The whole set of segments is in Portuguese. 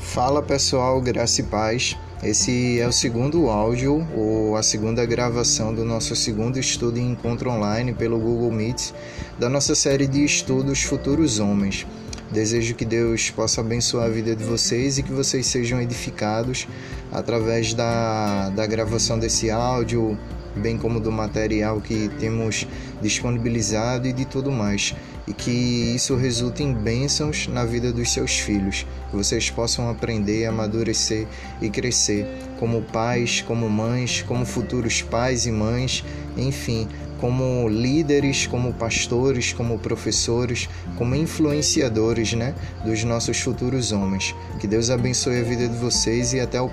Fala pessoal, graça e paz. Esse é o segundo áudio ou a segunda gravação do nosso segundo estudo em encontro online pelo Google Meet da nossa série de estudos Futuros Homens. Desejo que Deus possa abençoar a vida de vocês e que vocês sejam edificados através da, da gravação desse áudio, bem como do material que temos disponibilizado e de tudo mais. E que isso resulte em bênçãos na vida dos seus filhos, que vocês possam aprender, amadurecer e crescer como pais, como mães, como futuros pais e mães, enfim, como líderes, como pastores, como professores, como influenciadores, né, dos nossos futuros homens. Que Deus abençoe a vida de vocês e até o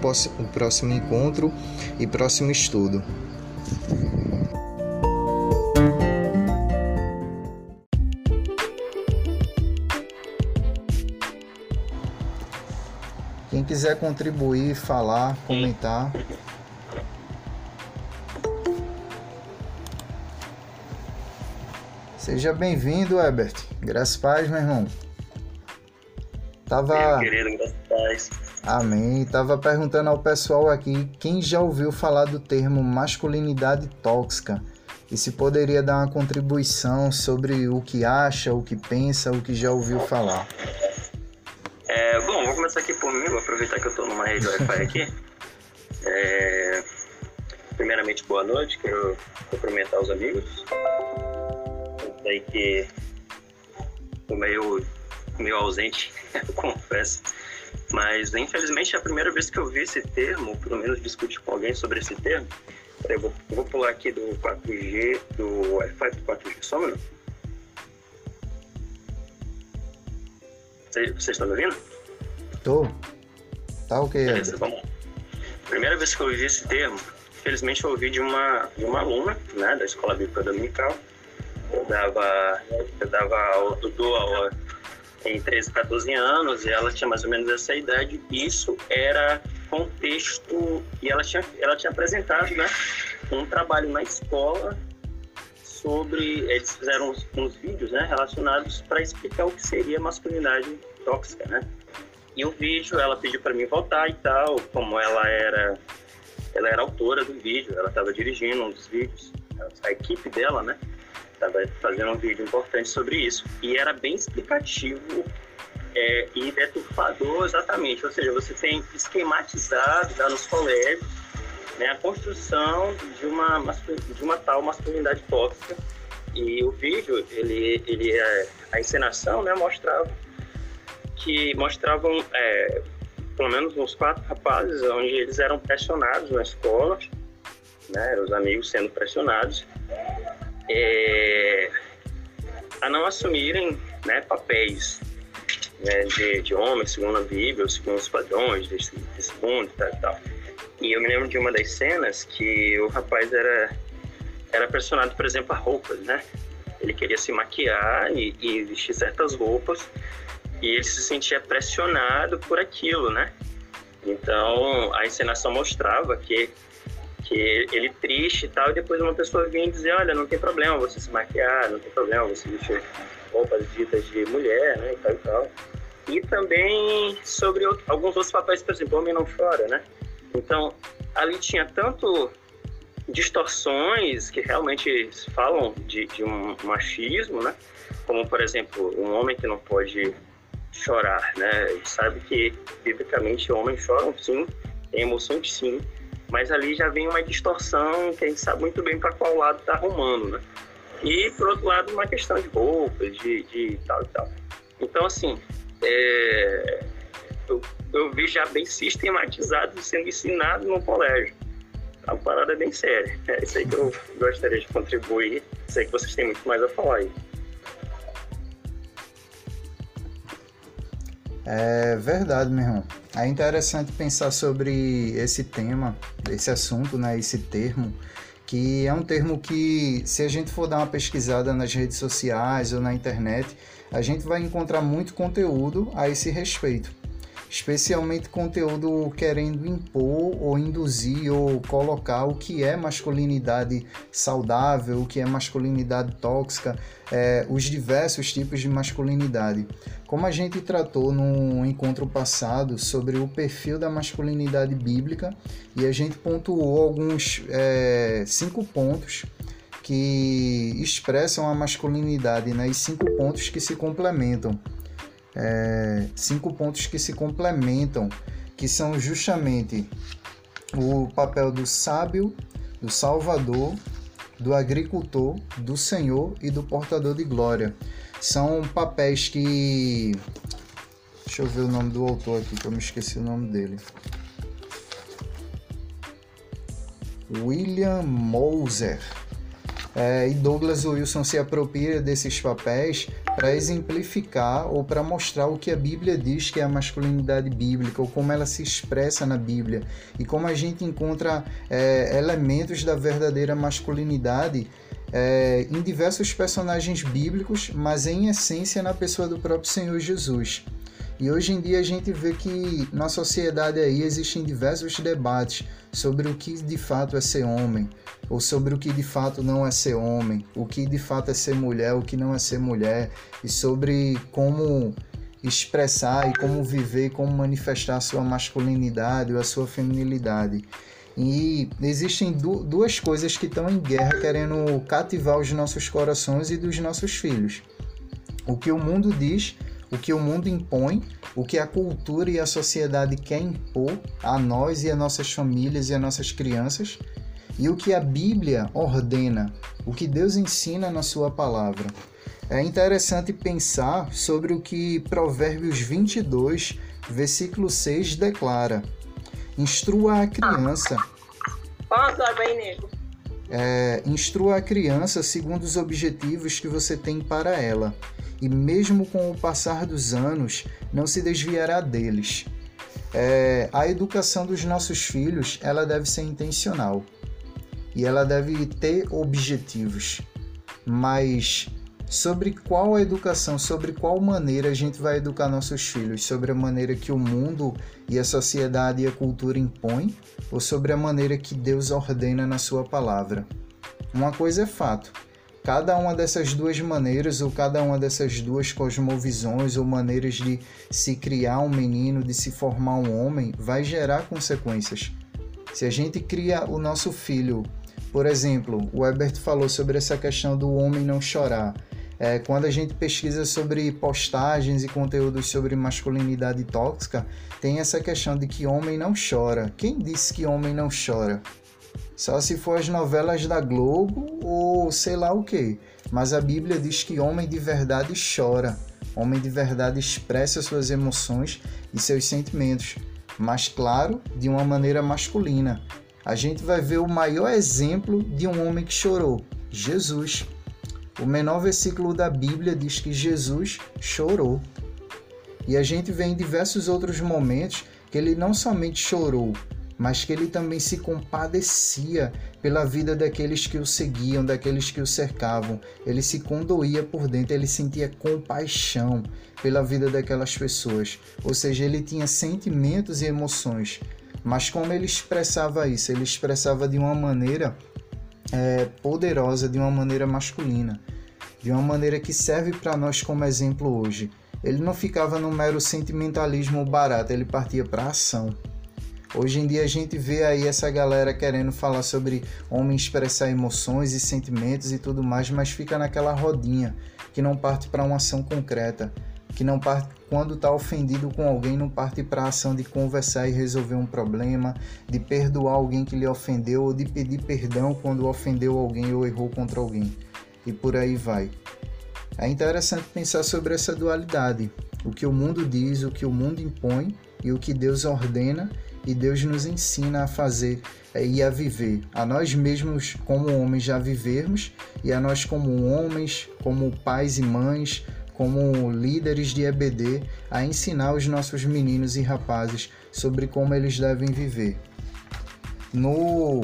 próximo encontro e próximo estudo. Quiser contribuir, falar, comentar. Seja bem-vindo, Herbert. Graças paz, meu irmão. Tava. Meu querido, graças paz. Amém. Tava perguntando ao pessoal aqui quem já ouviu falar do termo masculinidade tóxica e se poderia dar uma contribuição sobre o que acha, o que pensa, o que já ouviu falar. É, bom, vou começar aqui por mim, vou aproveitar que eu estou numa rede Wi-Fi aqui. É, primeiramente, boa noite, quero cumprimentar os amigos. Sei que estou meio, meio ausente, confesso mas, infelizmente, é a primeira vez que eu vi esse termo, pelo menos discutir com alguém sobre esse termo. Eu vou, eu vou pular aqui do 4G, do Wi-Fi do 4G, só um minuto. Vocês estão me ouvindo? Tô. Tá ok. Beleza, vamos. Primeira vez que eu ouvi esse termo, infelizmente eu ouvi de uma, de uma aluna, né, da Escola Bíblica Dominical. Eu dava, eu dava aula, eu dou aula tem 13, 14 anos, e ela tinha mais ou menos essa idade. Isso era contexto, e ela tinha, ela tinha apresentado né, um trabalho na escola sobre. Eles fizeram uns, uns vídeos né, relacionados para explicar o que seria masculinidade tóxica. Né? E o vídeo, ela pediu para mim voltar e tal, como ela era. Ela era autora do vídeo, ela estava dirigindo um dos vídeos, a equipe dela, né? estava fazendo um vídeo importante sobre isso. E era bem explicativo é, e deturpador exatamente. Ou seja, você tem esquematizado já nos colégios né, a construção de uma, de uma tal masculinidade tóxica. E o vídeo, ele, ele é, a encenação né, mostrava que mostravam é, pelo menos uns quatro rapazes onde eles eram pressionados na escola, né, os amigos sendo pressionados é, a não assumirem né, papéis né, de, de homens, segundo a Bíblia, segundo os padrões desse, desse mundo e tal, tal. E eu me lembro de uma das cenas que o rapaz era, era pressionado, por exemplo, a roupas, né? Ele queria se maquiar e, e vestir certas roupas e ele se sentia pressionado por aquilo, né? Então, a encenação mostrava que que ele triste e tal, e depois uma pessoa vinha dizer, olha, não tem problema você se maquiar, não tem problema você vestir roupas ditas de mulher, né, e tal e tal. E também sobre alguns outros papéis, por exemplo, homem não chora, né? Então, ali tinha tanto distorções que realmente falam de, de um machismo, né? Como, por exemplo, um homem que não pode chorar, né? E sabe que, biblicamente, homens choram sim, tem emoções sim, mas ali já vem uma distorção que a gente sabe muito bem para qual lado está arrumando, né? E, por outro lado, uma questão de roupas, de, de tal e tal. Então, assim, é, eu, eu vi já bem sistematizado sendo ensinado no colégio. É uma parada bem séria. É isso aí que eu gostaria de contribuir. Sei que vocês têm muito mais a falar aí. É verdade, meu irmão. É interessante pensar sobre esse tema, esse assunto, né, esse termo, que é um termo que, se a gente for dar uma pesquisada nas redes sociais ou na internet, a gente vai encontrar muito conteúdo a esse respeito. Especialmente conteúdo querendo impor ou induzir ou colocar o que é masculinidade saudável, o que é masculinidade tóxica, é, os diversos tipos de masculinidade. Como a gente tratou no encontro passado sobre o perfil da masculinidade bíblica e a gente pontuou alguns é, cinco pontos que expressam a masculinidade, né? E cinco pontos que se complementam. É, cinco pontos que se complementam, que são justamente o papel do sábio, do salvador, do agricultor, do senhor e do portador de glória. São papéis que. Deixa eu ver o nome do autor aqui, que eu me esqueci o nome dele. William Moser é, e Douglas Wilson se apropria desses papéis para exemplificar ou para mostrar o que a Bíblia diz que é a masculinidade bíblica, ou como ela se expressa na Bíblia, e como a gente encontra é, elementos da verdadeira masculinidade é, em diversos personagens bíblicos, mas em essência na pessoa do próprio Senhor Jesus. E hoje em dia a gente vê que na sociedade aí existem diversos debates sobre o que de fato é ser homem, ou sobre o que de fato não é ser homem, o que de fato é ser mulher, o que não é ser mulher, e sobre como expressar e como viver, como manifestar a sua masculinidade ou a sua feminilidade. E existem duas coisas que estão em guerra querendo cativar os nossos corações e dos nossos filhos. O que o mundo diz o que o mundo impõe, o que a cultura e a sociedade quer impor a nós e a nossas famílias e a nossas crianças, e o que a Bíblia ordena, o que Deus ensina na sua palavra. É interessante pensar sobre o que Provérbios 22, versículo 6 declara: Instrua a criança. Posso bem, nego? É, instrua a criança segundo os objetivos que você tem para ela e mesmo com o passar dos anos, não se desviará deles. É, a educação dos nossos filhos ela deve ser intencional e ela deve ter objetivos, mas sobre qual educação, sobre qual maneira a gente vai educar nossos filhos, sobre a maneira que o mundo e a sociedade e a cultura impõem ou sobre a maneira que Deus ordena na sua palavra. Uma coisa é fato, Cada uma dessas duas maneiras, ou cada uma dessas duas cosmovisões ou maneiras de se criar um menino, de se formar um homem, vai gerar consequências. Se a gente cria o nosso filho, por exemplo, o Herbert falou sobre essa questão do homem não chorar. É, quando a gente pesquisa sobre postagens e conteúdos sobre masculinidade tóxica, tem essa questão de que homem não chora. Quem disse que homem não chora? Só se for as novelas da Globo ou sei lá o que. Mas a Bíblia diz que homem de verdade chora, homem de verdade expressa suas emoções e seus sentimentos, mas claro, de uma maneira masculina. A gente vai ver o maior exemplo de um homem que chorou, Jesus. O menor versículo da Bíblia diz que Jesus chorou. E a gente vê em diversos outros momentos que ele não somente chorou, mas que ele também se compadecia pela vida daqueles que o seguiam, daqueles que o cercavam. Ele se condoía por dentro, ele sentia compaixão pela vida daquelas pessoas. Ou seja, ele tinha sentimentos e emoções. Mas como ele expressava isso? Ele expressava de uma maneira é, poderosa, de uma maneira masculina, de uma maneira que serve para nós como exemplo hoje. Ele não ficava no mero sentimentalismo barato, ele partia para ação. Hoje em dia a gente vê aí essa galera querendo falar sobre homem expressar emoções e sentimentos e tudo mais, mas fica naquela rodinha que não parte para uma ação concreta, que não parte quando está ofendido com alguém, não parte para a ação de conversar e resolver um problema, de perdoar alguém que lhe ofendeu ou de pedir perdão quando ofendeu alguém ou errou contra alguém. E por aí vai. É interessante pensar sobre essa dualidade, o que o mundo diz, o que o mundo impõe e o que Deus ordena e Deus nos ensina a fazer é, e a viver, a nós mesmos como homens já vivermos e a nós como homens, como pais e mães, como líderes de EBD, a ensinar os nossos meninos e rapazes sobre como eles devem viver. No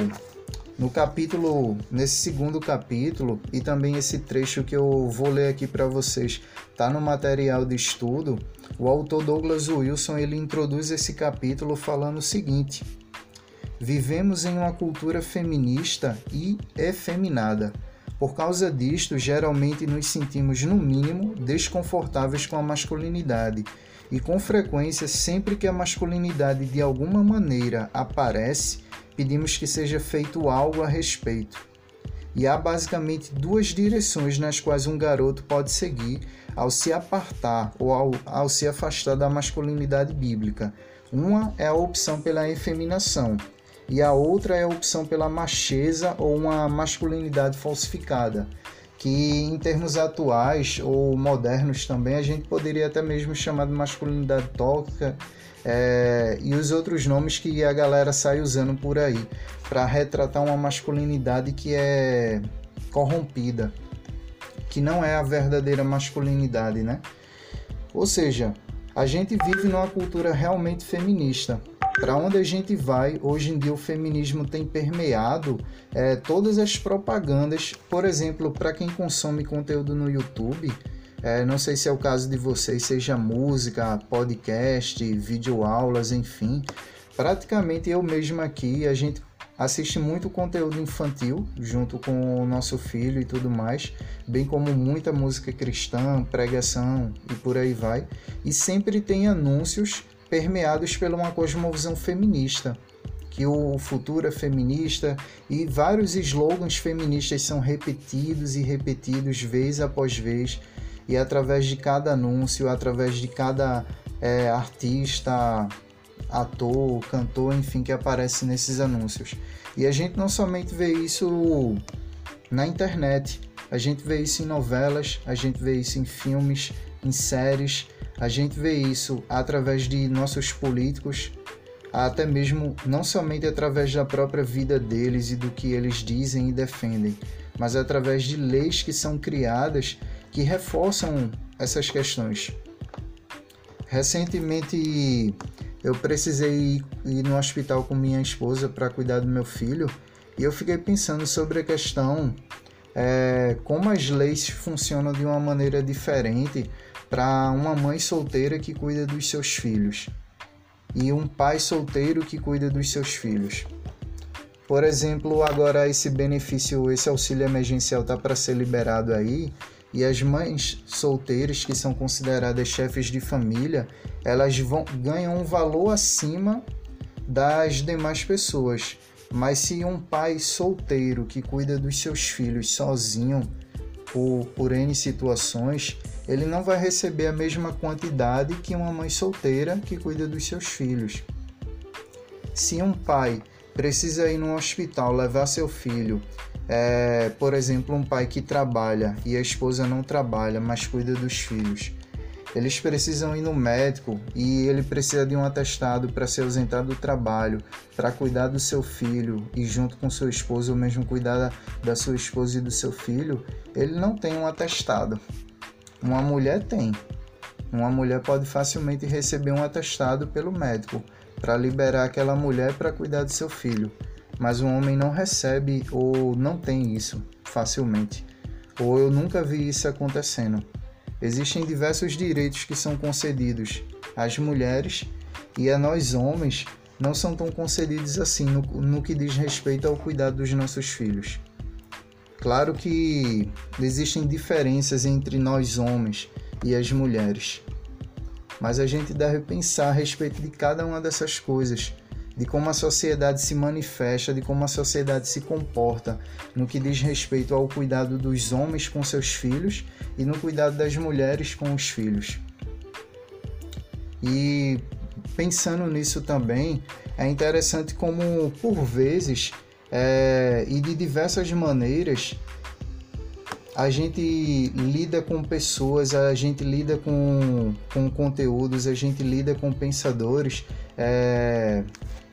No capítulo, nesse segundo capítulo, e também esse trecho que eu vou ler aqui para vocês, tá no material de estudo. O autor Douglas Wilson ele introduz esse capítulo falando o seguinte: Vivemos em uma cultura feminista e efeminada. Por causa disto, geralmente nos sentimos, no mínimo, desconfortáveis com a masculinidade. E com frequência, sempre que a masculinidade de alguma maneira aparece, pedimos que seja feito algo a respeito. E há basicamente duas direções nas quais um garoto pode seguir ao se apartar ou ao, ao se afastar da masculinidade bíblica. Uma é a opção pela efeminação, e a outra é a opção pela macheza ou uma masculinidade falsificada, que em termos atuais ou modernos também a gente poderia até mesmo chamar de masculinidade tóxica é, e os outros nomes que a galera sai usando por aí para retratar uma masculinidade que é corrompida, que não é a verdadeira masculinidade, né? Ou seja, a gente vive numa cultura realmente feminista. Para onde a gente vai, hoje em dia o feminismo tem permeado é, todas as propagandas. Por exemplo, para quem consome conteúdo no YouTube, é, não sei se é o caso de vocês, seja música, podcast, videoaulas, enfim. Praticamente eu mesmo aqui, a gente assiste muito conteúdo infantil junto com o nosso filho e tudo mais, bem como muita música cristã, pregação e por aí vai. E sempre tem anúncios permeados por uma cosmovisão feminista que o futuro é feminista e vários slogans feministas são repetidos e repetidos vez após vez e através de cada anúncio, através de cada é, artista, ator, cantor, enfim, que aparece nesses anúncios. E a gente não somente vê isso na internet, a gente vê isso em novelas, a gente vê isso em filmes, em séries, a gente vê isso através de nossos políticos, até mesmo não somente através da própria vida deles e do que eles dizem e defendem, mas através de leis que são criadas que reforçam essas questões. Recentemente eu precisei ir no hospital com minha esposa para cuidar do meu filho e eu fiquei pensando sobre a questão é, como as leis funcionam de uma maneira diferente para uma mãe solteira que cuida dos seus filhos e um pai solteiro que cuida dos seus filhos. Por exemplo, agora esse benefício, esse auxílio emergencial está para ser liberado aí e as mães solteiras que são consideradas chefes de família, elas vão ganham um valor acima das demais pessoas. Mas se um pai solteiro que cuida dos seus filhos sozinho por, por N situações, ele não vai receber a mesma quantidade que uma mãe solteira que cuida dos seus filhos. Se um pai precisa ir no hospital levar seu filho é, por exemplo, um pai que trabalha e a esposa não trabalha, mas cuida dos filhos. Eles precisam ir no médico e ele precisa de um atestado para se ausentar do trabalho, para cuidar do seu filho e, junto com sua esposa, ou mesmo cuidar da, da sua esposa e do seu filho. Ele não tem um atestado. Uma mulher tem. Uma mulher pode facilmente receber um atestado pelo médico para liberar aquela mulher para cuidar do seu filho mas um homem não recebe ou não tem isso facilmente, ou eu nunca vi isso acontecendo. Existem diversos direitos que são concedidos às mulheres e a nós homens não são tão concedidos assim no, no que diz respeito ao cuidado dos nossos filhos. Claro que existem diferenças entre nós homens e as mulheres, mas a gente deve pensar a respeito de cada uma dessas coisas de como a sociedade se manifesta, de como a sociedade se comporta no que diz respeito ao cuidado dos homens com seus filhos e no cuidado das mulheres com os filhos. E pensando nisso também, é interessante como, por vezes, é, e de diversas maneiras, a gente lida com pessoas, a gente lida com, com conteúdos, a gente lida com pensadores é,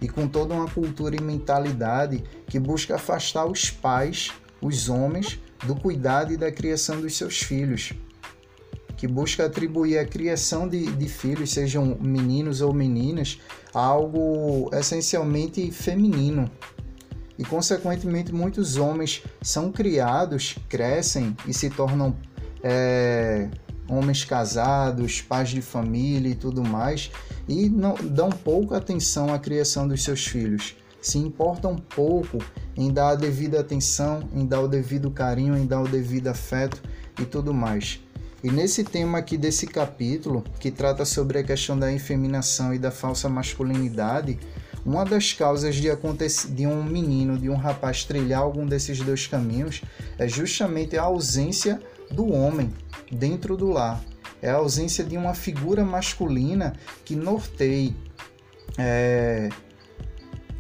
e com toda uma cultura e mentalidade que busca afastar os pais, os homens, do cuidado e da criação dos seus filhos, que busca atribuir a criação de, de filhos, sejam meninos ou meninas, a algo essencialmente feminino. E, consequentemente, muitos homens são criados, crescem e se tornam é, homens casados, pais de família e tudo mais, e não dão pouca atenção à criação dos seus filhos. Se importam pouco em dar a devida atenção, em dar o devido carinho, em dar o devido afeto e tudo mais. E nesse tema aqui desse capítulo, que trata sobre a questão da efeminação e da falsa masculinidade, uma das causas de, de um menino, de um rapaz trilhar algum desses dois caminhos é justamente a ausência do homem dentro do lar. É a ausência de uma figura masculina que norteie, é,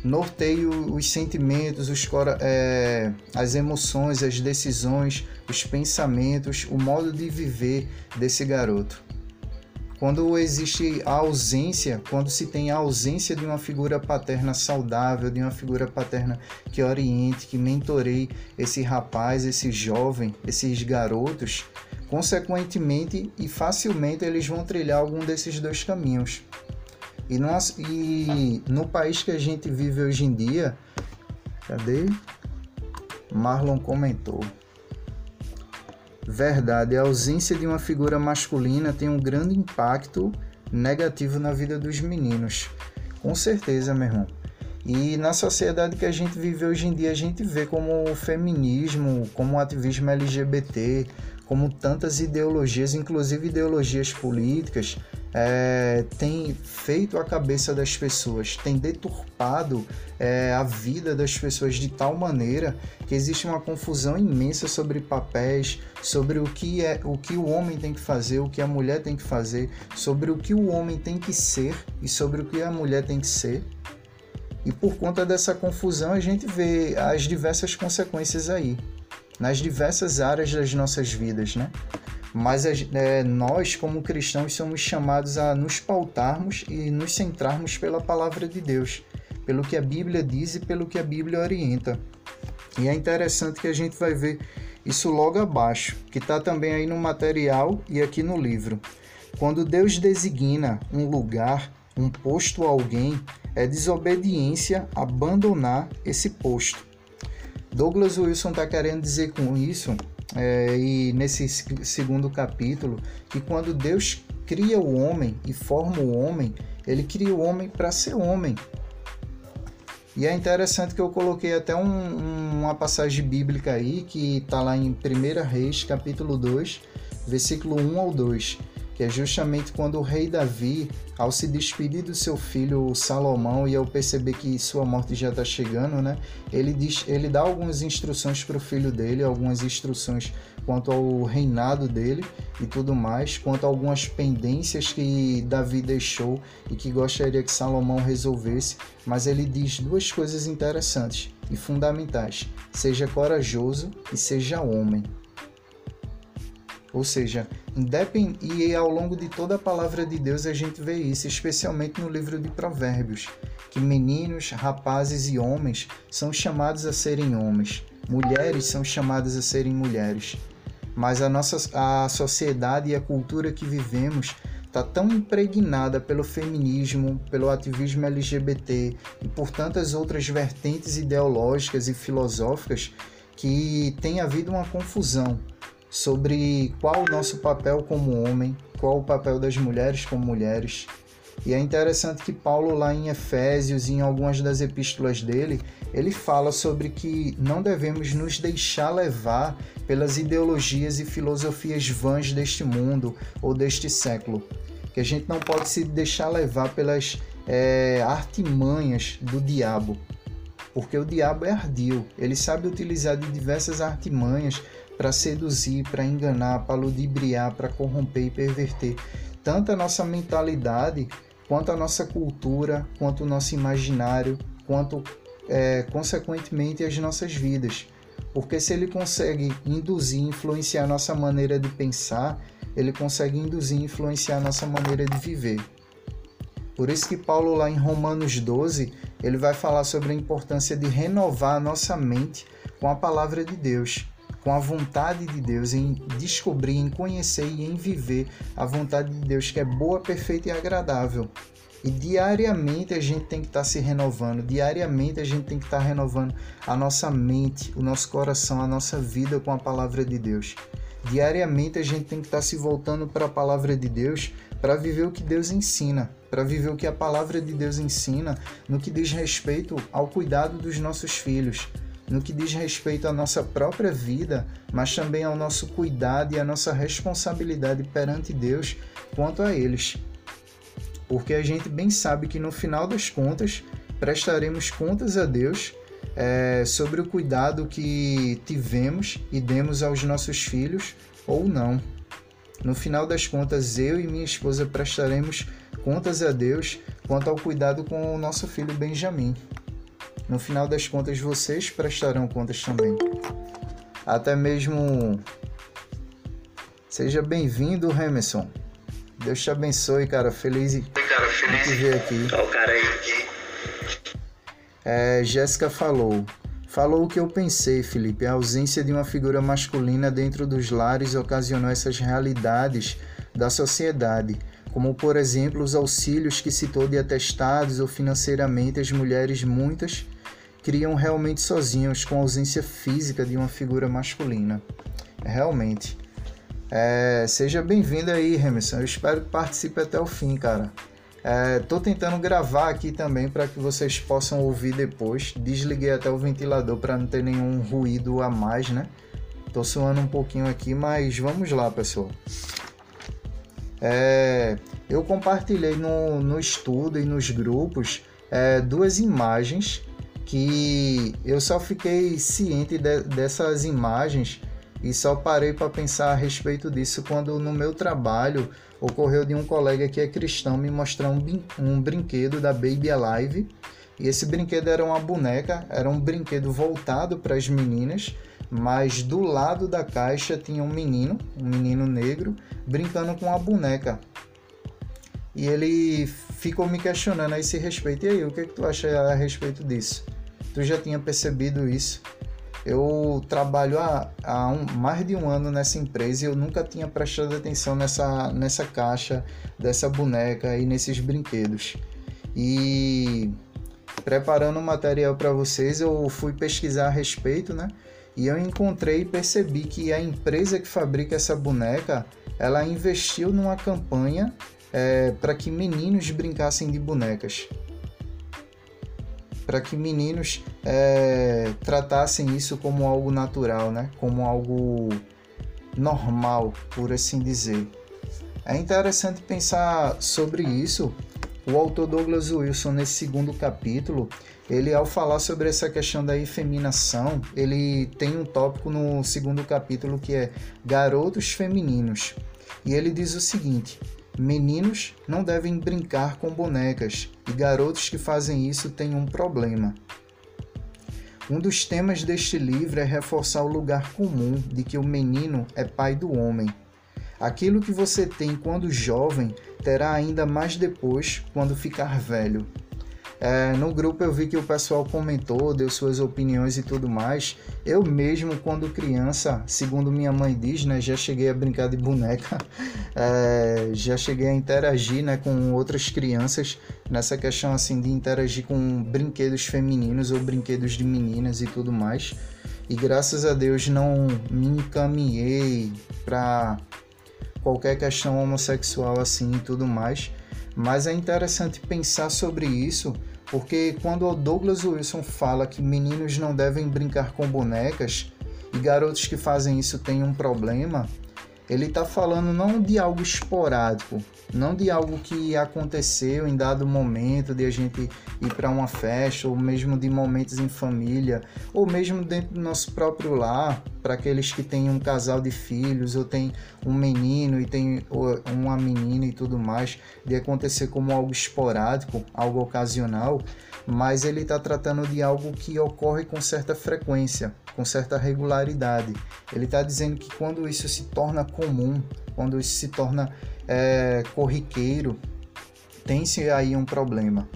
norteie os sentimentos, os, é, as emoções, as decisões, os pensamentos, o modo de viver desse garoto. Quando existe a ausência, quando se tem a ausência de uma figura paterna saudável, de uma figura paterna que oriente, que mentoreie esse rapaz, esse jovem, esses garotos, consequentemente e facilmente eles vão trilhar algum desses dois caminhos. E, nós, e no país que a gente vive hoje em dia, cadê? Marlon comentou. Verdade, a ausência de uma figura masculina tem um grande impacto negativo na vida dos meninos. Com certeza, meu irmão. E na sociedade que a gente vive hoje em dia, a gente vê como o feminismo, como o ativismo LGBT, como tantas ideologias, inclusive ideologias políticas, é, tem feito a cabeça das pessoas, tem deturpado é, a vida das pessoas de tal maneira que existe uma confusão imensa sobre papéis, sobre o que é o que o homem tem que fazer, o que a mulher tem que fazer, sobre o que o homem tem que ser e sobre o que a mulher tem que ser. E por conta dessa confusão a gente vê as diversas consequências aí, nas diversas áreas das nossas vidas, né? mas é, nós, como cristãos, somos chamados a nos pautarmos e nos centrarmos pela palavra de Deus, pelo que a Bíblia diz e pelo que a Bíblia orienta. E é interessante que a gente vai ver isso logo abaixo, que está também aí no material e aqui no livro. Quando Deus designa um lugar, um posto a alguém, é desobediência abandonar esse posto. Douglas Wilson está querendo dizer com isso é, e nesse segundo capítulo que quando Deus cria o homem e forma o homem, ele cria o homem para ser homem. E é interessante que eu coloquei até um, uma passagem bíblica aí que está lá em 1 Reis, capítulo 2, versículo 1 ao 2 que é justamente quando o rei Davi, ao se despedir do seu filho Salomão e ao perceber que sua morte já está chegando, né, ele, diz, ele dá algumas instruções para o filho dele, algumas instruções quanto ao reinado dele e tudo mais, quanto a algumas pendências que Davi deixou e que gostaria que Salomão resolvesse, mas ele diz duas coisas interessantes e fundamentais: seja corajoso e seja homem. Ou seja. E ao longo de toda a palavra de Deus a gente vê isso, especialmente no livro de Provérbios, que meninos, rapazes e homens são chamados a serem homens, mulheres são chamadas a serem mulheres. Mas a nossa a sociedade e a cultura que vivemos está tão impregnada pelo feminismo, pelo ativismo LGBT e por tantas outras vertentes ideológicas e filosóficas que tem havido uma confusão sobre qual o nosso papel como homem, qual o papel das mulheres como mulheres. E é interessante que Paulo, lá em Efésios e em algumas das epístolas dele, ele fala sobre que não devemos nos deixar levar pelas ideologias e filosofias vãs deste mundo ou deste século. Que a gente não pode se deixar levar pelas é, artimanhas do diabo. Porque o diabo é ardil, ele sabe utilizar de diversas artimanhas para seduzir, para enganar, para ludibriar, para corromper e perverter tanto a nossa mentalidade, quanto a nossa cultura, quanto o nosso imaginário, quanto, é, consequentemente, as nossas vidas. Porque se ele consegue induzir, influenciar a nossa maneira de pensar, ele consegue induzir, influenciar a nossa maneira de viver. Por isso que Paulo lá em Romanos 12, ele vai falar sobre a importância de renovar a nossa mente com a palavra de Deus com a vontade de Deus, em descobrir, em conhecer e em viver a vontade de Deus que é boa, perfeita e agradável. E diariamente a gente tem que estar tá se renovando, diariamente a gente tem que estar tá renovando a nossa mente, o nosso coração, a nossa vida com a palavra de Deus. Diariamente a gente tem que estar tá se voltando para a palavra de Deus para viver o que Deus ensina, para viver o que a palavra de Deus ensina no que diz respeito ao cuidado dos nossos filhos, no que diz respeito à nossa própria vida, mas também ao nosso cuidado e à nossa responsabilidade perante Deus quanto a eles. Porque a gente bem sabe que no final das contas prestaremos contas a Deus é, sobre o cuidado que tivemos e demos aos nossos filhos ou não. No final das contas, eu e minha esposa prestaremos contas a Deus quanto ao cuidado com o nosso filho Benjamin. No final das contas, vocês prestarão contas também. Até mesmo. Seja bem-vindo, Remerson. Deus te abençoe, cara. Feliz, de te ver aqui. Olha o cara aí. É, Jéssica falou. Falou o que eu pensei, Felipe. A ausência de uma figura masculina dentro dos lares ocasionou essas realidades da sociedade, como por exemplo os auxílios que citou de atestados ou financeiramente as mulheres muitas criam realmente sozinhos com a ausência física de uma figura masculina. Realmente. É, seja bem-vindo aí, Remerson. Eu espero que participe até o fim, cara. Estou é, tentando gravar aqui também para que vocês possam ouvir depois. Desliguei até o ventilador para não ter nenhum ruído a mais, né? Tô suando um pouquinho aqui, mas vamos lá, pessoal. É, eu compartilhei no, no estudo e nos grupos é, duas imagens que eu só fiquei ciente de, dessas imagens e só parei para pensar a respeito disso quando no meu trabalho ocorreu de um colega que é cristão me mostrar um, um brinquedo da Baby Alive. E esse brinquedo era uma boneca, era um brinquedo voltado para as meninas, mas do lado da caixa tinha um menino, um menino negro, brincando com a boneca. E ele ficou me questionando a esse respeito. E aí, o que, é que tu acha a respeito disso? Tu já tinha percebido isso? Eu trabalho há, há um, mais de um ano nessa empresa e eu nunca tinha prestado atenção nessa, nessa caixa, dessa boneca e nesses brinquedos. E preparando o material para vocês, eu fui pesquisar a respeito, né? E eu encontrei e percebi que a empresa que fabrica essa boneca, ela investiu numa campanha é, para que meninos brincassem de bonecas para que meninos é, tratassem isso como algo natural, né? como algo normal, por assim dizer. É interessante pensar sobre isso. O autor Douglas Wilson, nesse segundo capítulo, ele ao falar sobre essa questão da efeminação, ele tem um tópico no segundo capítulo que é garotos femininos. E ele diz o seguinte: Meninos não devem brincar com bonecas e garotos que fazem isso têm um problema. Um dos temas deste livro é reforçar o lugar comum de que o menino é pai do homem. Aquilo que você tem quando jovem terá ainda mais depois quando ficar velho. É, no grupo eu vi que o pessoal comentou, deu suas opiniões e tudo mais. Eu mesmo, quando criança, segundo minha mãe diz, né, já cheguei a brincar de boneca, é, já cheguei a interagir né, com outras crianças nessa questão assim de interagir com brinquedos femininos ou brinquedos de meninas e tudo mais. E graças a Deus não me encaminhei para qualquer questão homossexual assim e tudo mais. Mas é interessante pensar sobre isso, porque quando o Douglas Wilson fala que meninos não devem brincar com bonecas e garotos que fazem isso têm um problema, ele está falando não de algo esporádico, não de algo que aconteceu em dado momento de a gente ir para uma festa, ou mesmo de momentos em família, ou mesmo dentro do nosso próprio lar, para aqueles que têm um casal de filhos, ou tem um menino e tem uma menina e tudo mais, de acontecer como algo esporádico, algo ocasional, mas ele está tratando de algo que ocorre com certa frequência, com certa regularidade. Ele está dizendo que quando isso se torna comum, quando isso se torna é, corriqueiro, tem-se aí um problema.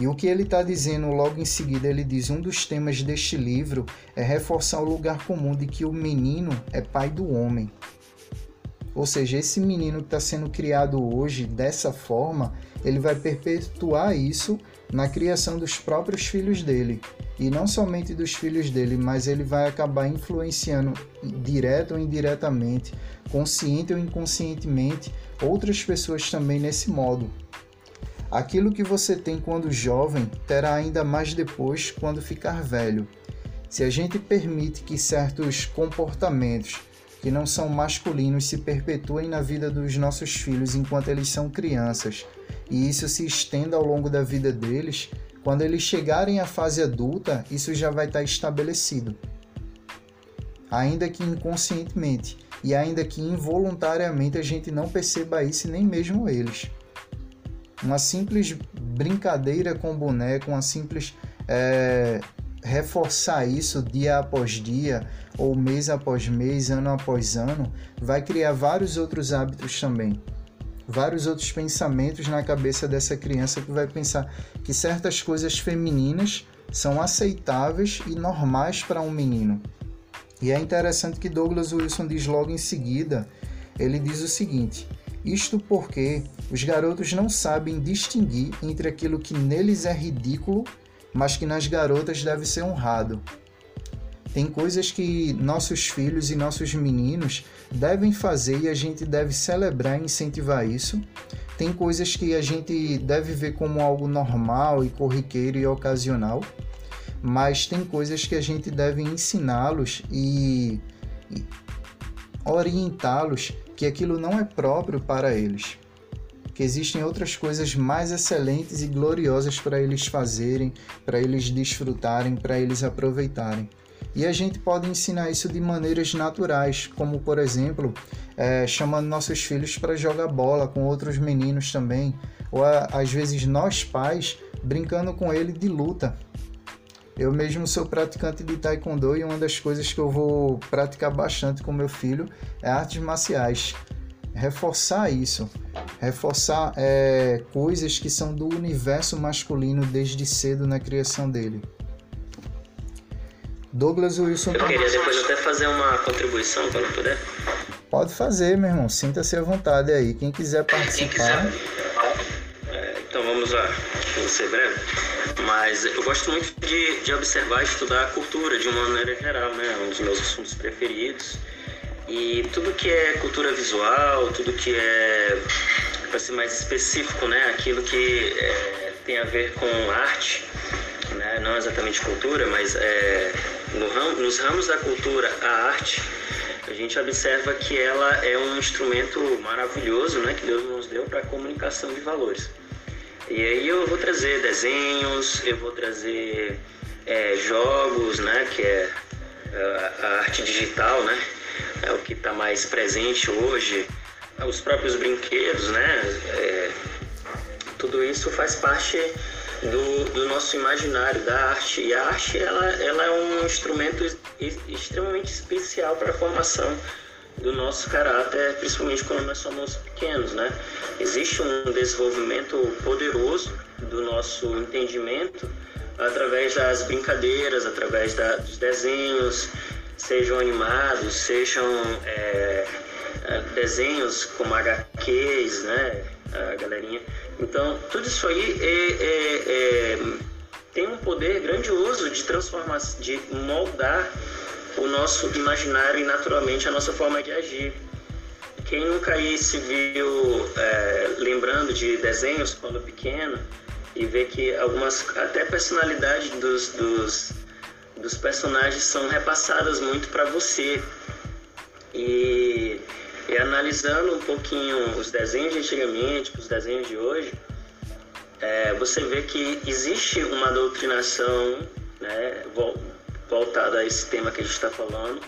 E o que ele está dizendo logo em seguida, ele diz: um dos temas deste livro é reforçar o lugar comum de que o menino é pai do homem. Ou seja, esse menino que está sendo criado hoje dessa forma, ele vai perpetuar isso na criação dos próprios filhos dele. E não somente dos filhos dele, mas ele vai acabar influenciando direto ou indiretamente, consciente ou inconscientemente, outras pessoas também nesse modo. Aquilo que você tem quando jovem terá ainda mais depois quando ficar velho. Se a gente permite que certos comportamentos que não são masculinos se perpetuem na vida dos nossos filhos enquanto eles são crianças, e isso se estenda ao longo da vida deles, quando eles chegarem à fase adulta, isso já vai estar estabelecido. Ainda que inconscientemente, e ainda que involuntariamente a gente não perceba isso, nem mesmo eles. Uma simples brincadeira com o boneco, uma simples é, reforçar isso dia após dia, ou mês após mês, ano após ano, vai criar vários outros hábitos também. Vários outros pensamentos na cabeça dessa criança que vai pensar que certas coisas femininas são aceitáveis e normais para um menino. E é interessante que Douglas Wilson diz logo em seguida, ele diz o seguinte: isto porque os garotos não sabem distinguir entre aquilo que neles é ridículo mas que nas garotas deve ser honrado. Tem coisas que nossos filhos e nossos meninos devem fazer e a gente deve celebrar e incentivar isso. Tem coisas que a gente deve ver como algo normal e corriqueiro e ocasional, mas tem coisas que a gente deve ensiná-los e, e orientá-los que aquilo não é próprio para eles que existem outras coisas mais excelentes e gloriosas para eles fazerem, para eles desfrutarem, para eles aproveitarem. E a gente pode ensinar isso de maneiras naturais, como por exemplo, é, chamando nossos filhos para jogar bola com outros meninos também, ou às vezes nós pais brincando com ele de luta. Eu mesmo sou praticante de taekwondo e uma das coisas que eu vou praticar bastante com meu filho é artes marciais reforçar isso, reforçar é, coisas que são do universo masculino desde cedo na criação dele. Douglas Wilson. Eu queria depois até fazer uma contribuição quando puder. Pode fazer, meu irmão. Sinta-se à vontade aí. Quem quiser participar. Quem quiser. É, então vamos lá. Vou ser breve. Mas eu gosto muito de, de observar e estudar a cultura de uma maneira geral, né? Um dos meus assuntos preferidos. E tudo que é cultura visual, tudo que é, para ser mais específico, né, aquilo que é, tem a ver com arte, né, não exatamente cultura, mas é, no ram, nos ramos da cultura, a arte, a gente observa que ela é um instrumento maravilhoso né, que Deus nos deu para a comunicação de valores. E aí eu vou trazer desenhos, eu vou trazer é, jogos, né, que é a arte digital, né, é o que está mais presente hoje, é os próprios brinquedos, né? É, tudo isso faz parte do, do, nosso imaginário da arte. E a arte ela, ela é um instrumento extremamente especial para a formação do nosso caráter, principalmente quando nós somos pequenos, né? Existe um desenvolvimento poderoso do nosso entendimento através das brincadeiras, através da, dos desenhos, sejam animados, sejam é, desenhos como HQs, né, a galerinha. Então, tudo isso aí é, é, é, tem um poder grandioso de transformar, de moldar o nosso imaginário e naturalmente a nossa forma de agir. Quem nunca aí se viu é, lembrando de desenhos quando pequeno e vê que algumas até personalidade dos, dos dos personagens são repassadas muito para você. E, e, analisando um pouquinho os desenhos de antigamente, os desenhos de hoje, é, você vê que existe uma doutrinação né, voltada a esse tema que a gente está falando.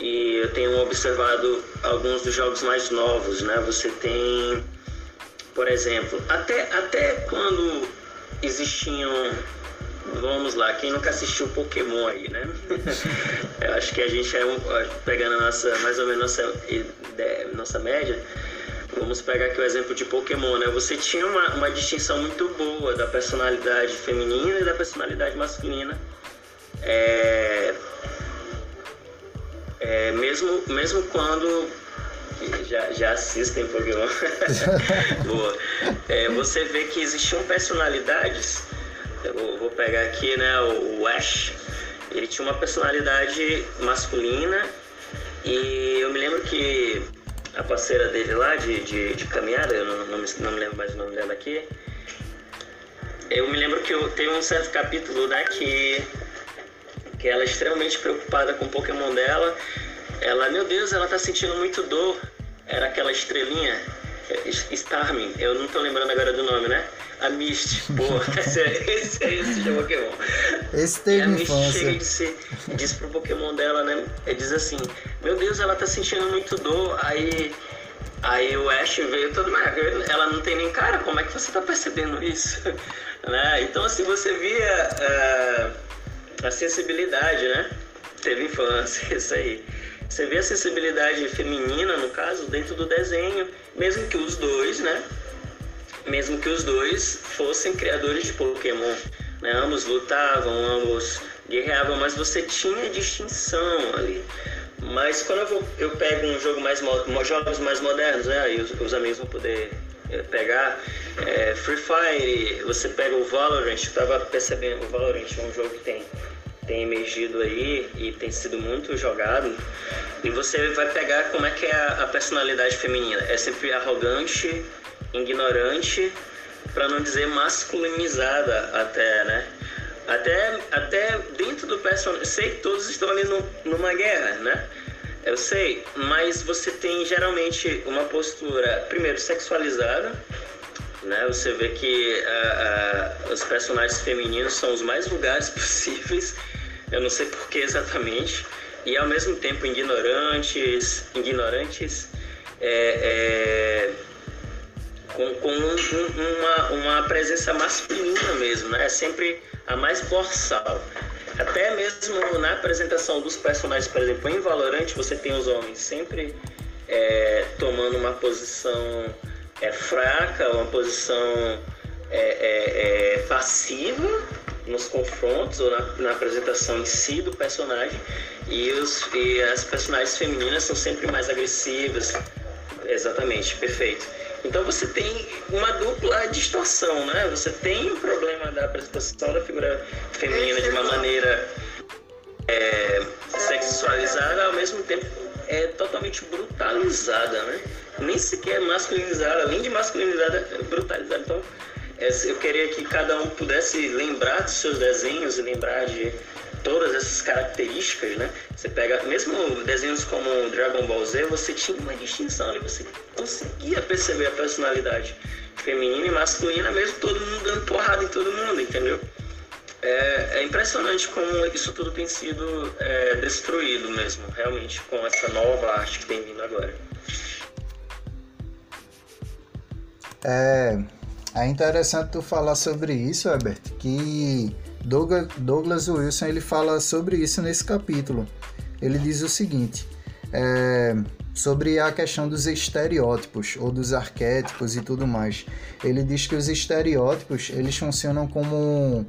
E eu tenho observado alguns dos jogos mais novos, né? Você tem, por exemplo, até, até quando existiam vamos lá, quem nunca assistiu Pokémon aí, né? Eu acho que a gente é um, pegando a nossa, mais ou menos nossa, nossa média, vamos pegar aqui o exemplo de Pokémon, né? Você tinha uma, uma distinção muito boa da personalidade feminina e da personalidade masculina. É, é, mesmo, mesmo quando já, já assistem Pokémon. Boa. É, você vê que existiam personalidades. Eu vou, vou pegar aqui, né, o Ash. Ele tinha uma personalidade masculina e eu me lembro que a parceira dele lá de, de, de caminhada, eu não, não, me, não me lembro mais o nome dela aqui. Eu me lembro que eu, um certo capítulo né, que, que ela é extremamente preocupada com o Pokémon dela. Ela, meu Deus, ela tá sentindo muito dor. Era aquela estrelinha, Starming, eu não tô lembrando agora do nome, né? A Mist, pô, esse é esse, é esse Pokémon. Esse tem e a Mist infância. chega e diz, diz pro Pokémon dela, né? Ele diz assim, meu Deus, ela tá sentindo muito dor. Aí, aí o Ash veio todo mais. Ela não tem nem cara, como é que você tá percebendo isso? né? Então assim, você via uh, a sensibilidade, né? Teve infância, isso aí. Você vê a sensibilidade feminina, no caso, dentro do desenho, mesmo que os dois, né? Mesmo que os dois fossem criadores de Pokémon. Né? Ambos lutavam, ambos guerreavam, mas você tinha distinção ali. Mas quando eu, vou, eu pego um jogo mais jogos mais modernos, né? Aí os, os amigos vão poder é, pegar é, Free Fire, você pega o Valorant, eu tava percebendo, o Valorant é um jogo que tem tem emergido aí e tem sido muito jogado. E você vai pegar como é que é a, a personalidade feminina. É sempre arrogante, ignorante, para não dizer masculinizada até, né? Até, até dentro do personagem. Sei que todos estão ali no, numa guerra, né? Eu sei, mas você tem geralmente uma postura, primeiro, sexualizada, né? Você vê que os personagens femininos são os mais vulgares possíveis, eu não sei por que exatamente, e ao mesmo tempo ignorantes, ignorantes, é, é, com, com um, uma, uma presença masculina mesmo, né? É sempre a mais borsal. Até mesmo na apresentação dos personagens, por exemplo, em Valorant, você tem os homens sempre é, tomando uma posição é, fraca, uma posição é, é, é, passiva nos confrontos ou na, na, apresentação em si do personagem e, os, e as personagens femininas são sempre mais agressivas. Exatamente, perfeito. Então você tem uma dupla distorção, né? Você tem o problema da apresentação da figura feminina de uma maneira é, sexualizada, ao mesmo tempo é totalmente brutalizada, né? Nem sequer masculinizada, além de masculinizada, é brutalizada. Então é, eu queria que cada um pudesse lembrar dos seus desenhos e lembrar de todas essas características, né? Você pega, mesmo desenhos como Dragon Ball Z, você tinha uma distinção ali, você conseguia perceber a personalidade feminina e masculina, mesmo todo mundo dando porrada em todo mundo, entendeu? É, é impressionante como isso tudo tem sido é, destruído mesmo, realmente, com essa nova arte que tem vindo agora. É, é interessante tu falar sobre isso, Herbert, que Douglas Wilson ele fala sobre isso nesse capítulo. Ele diz o seguinte: é, sobre a questão dos estereótipos ou dos arquétipos e tudo mais. Ele diz que os estereótipos eles funcionam como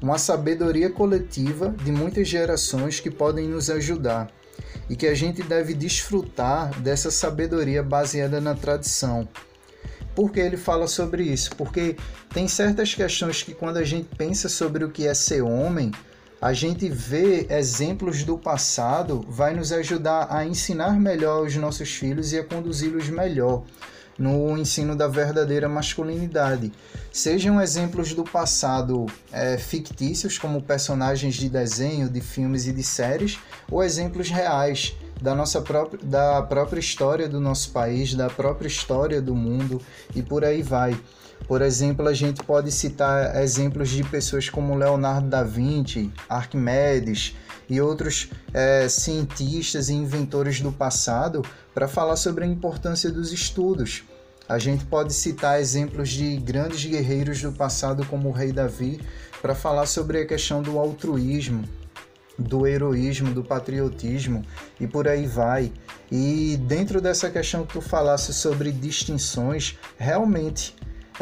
uma sabedoria coletiva de muitas gerações que podem nos ajudar e que a gente deve desfrutar dessa sabedoria baseada na tradição por que ele fala sobre isso? Porque tem certas questões que, quando a gente pensa sobre o que é ser homem, a gente vê exemplos do passado, vai nos ajudar a ensinar melhor os nossos filhos e a conduzi-los melhor no ensino da verdadeira masculinidade. Sejam exemplos do passado é, fictícios, como personagens de desenho, de filmes e de séries, ou exemplos reais da nossa própria, da própria história do nosso país, da própria história do mundo e por aí vai. Por exemplo, a gente pode citar exemplos de pessoas como Leonardo da Vinci, Arquimedes e outros é, cientistas e inventores do passado para falar sobre a importância dos estudos. A gente pode citar exemplos de grandes guerreiros do passado, como o rei Davi, para falar sobre a questão do altruísmo, do heroísmo, do patriotismo e por aí vai. E dentro dessa questão que tu falasse sobre distinções, realmente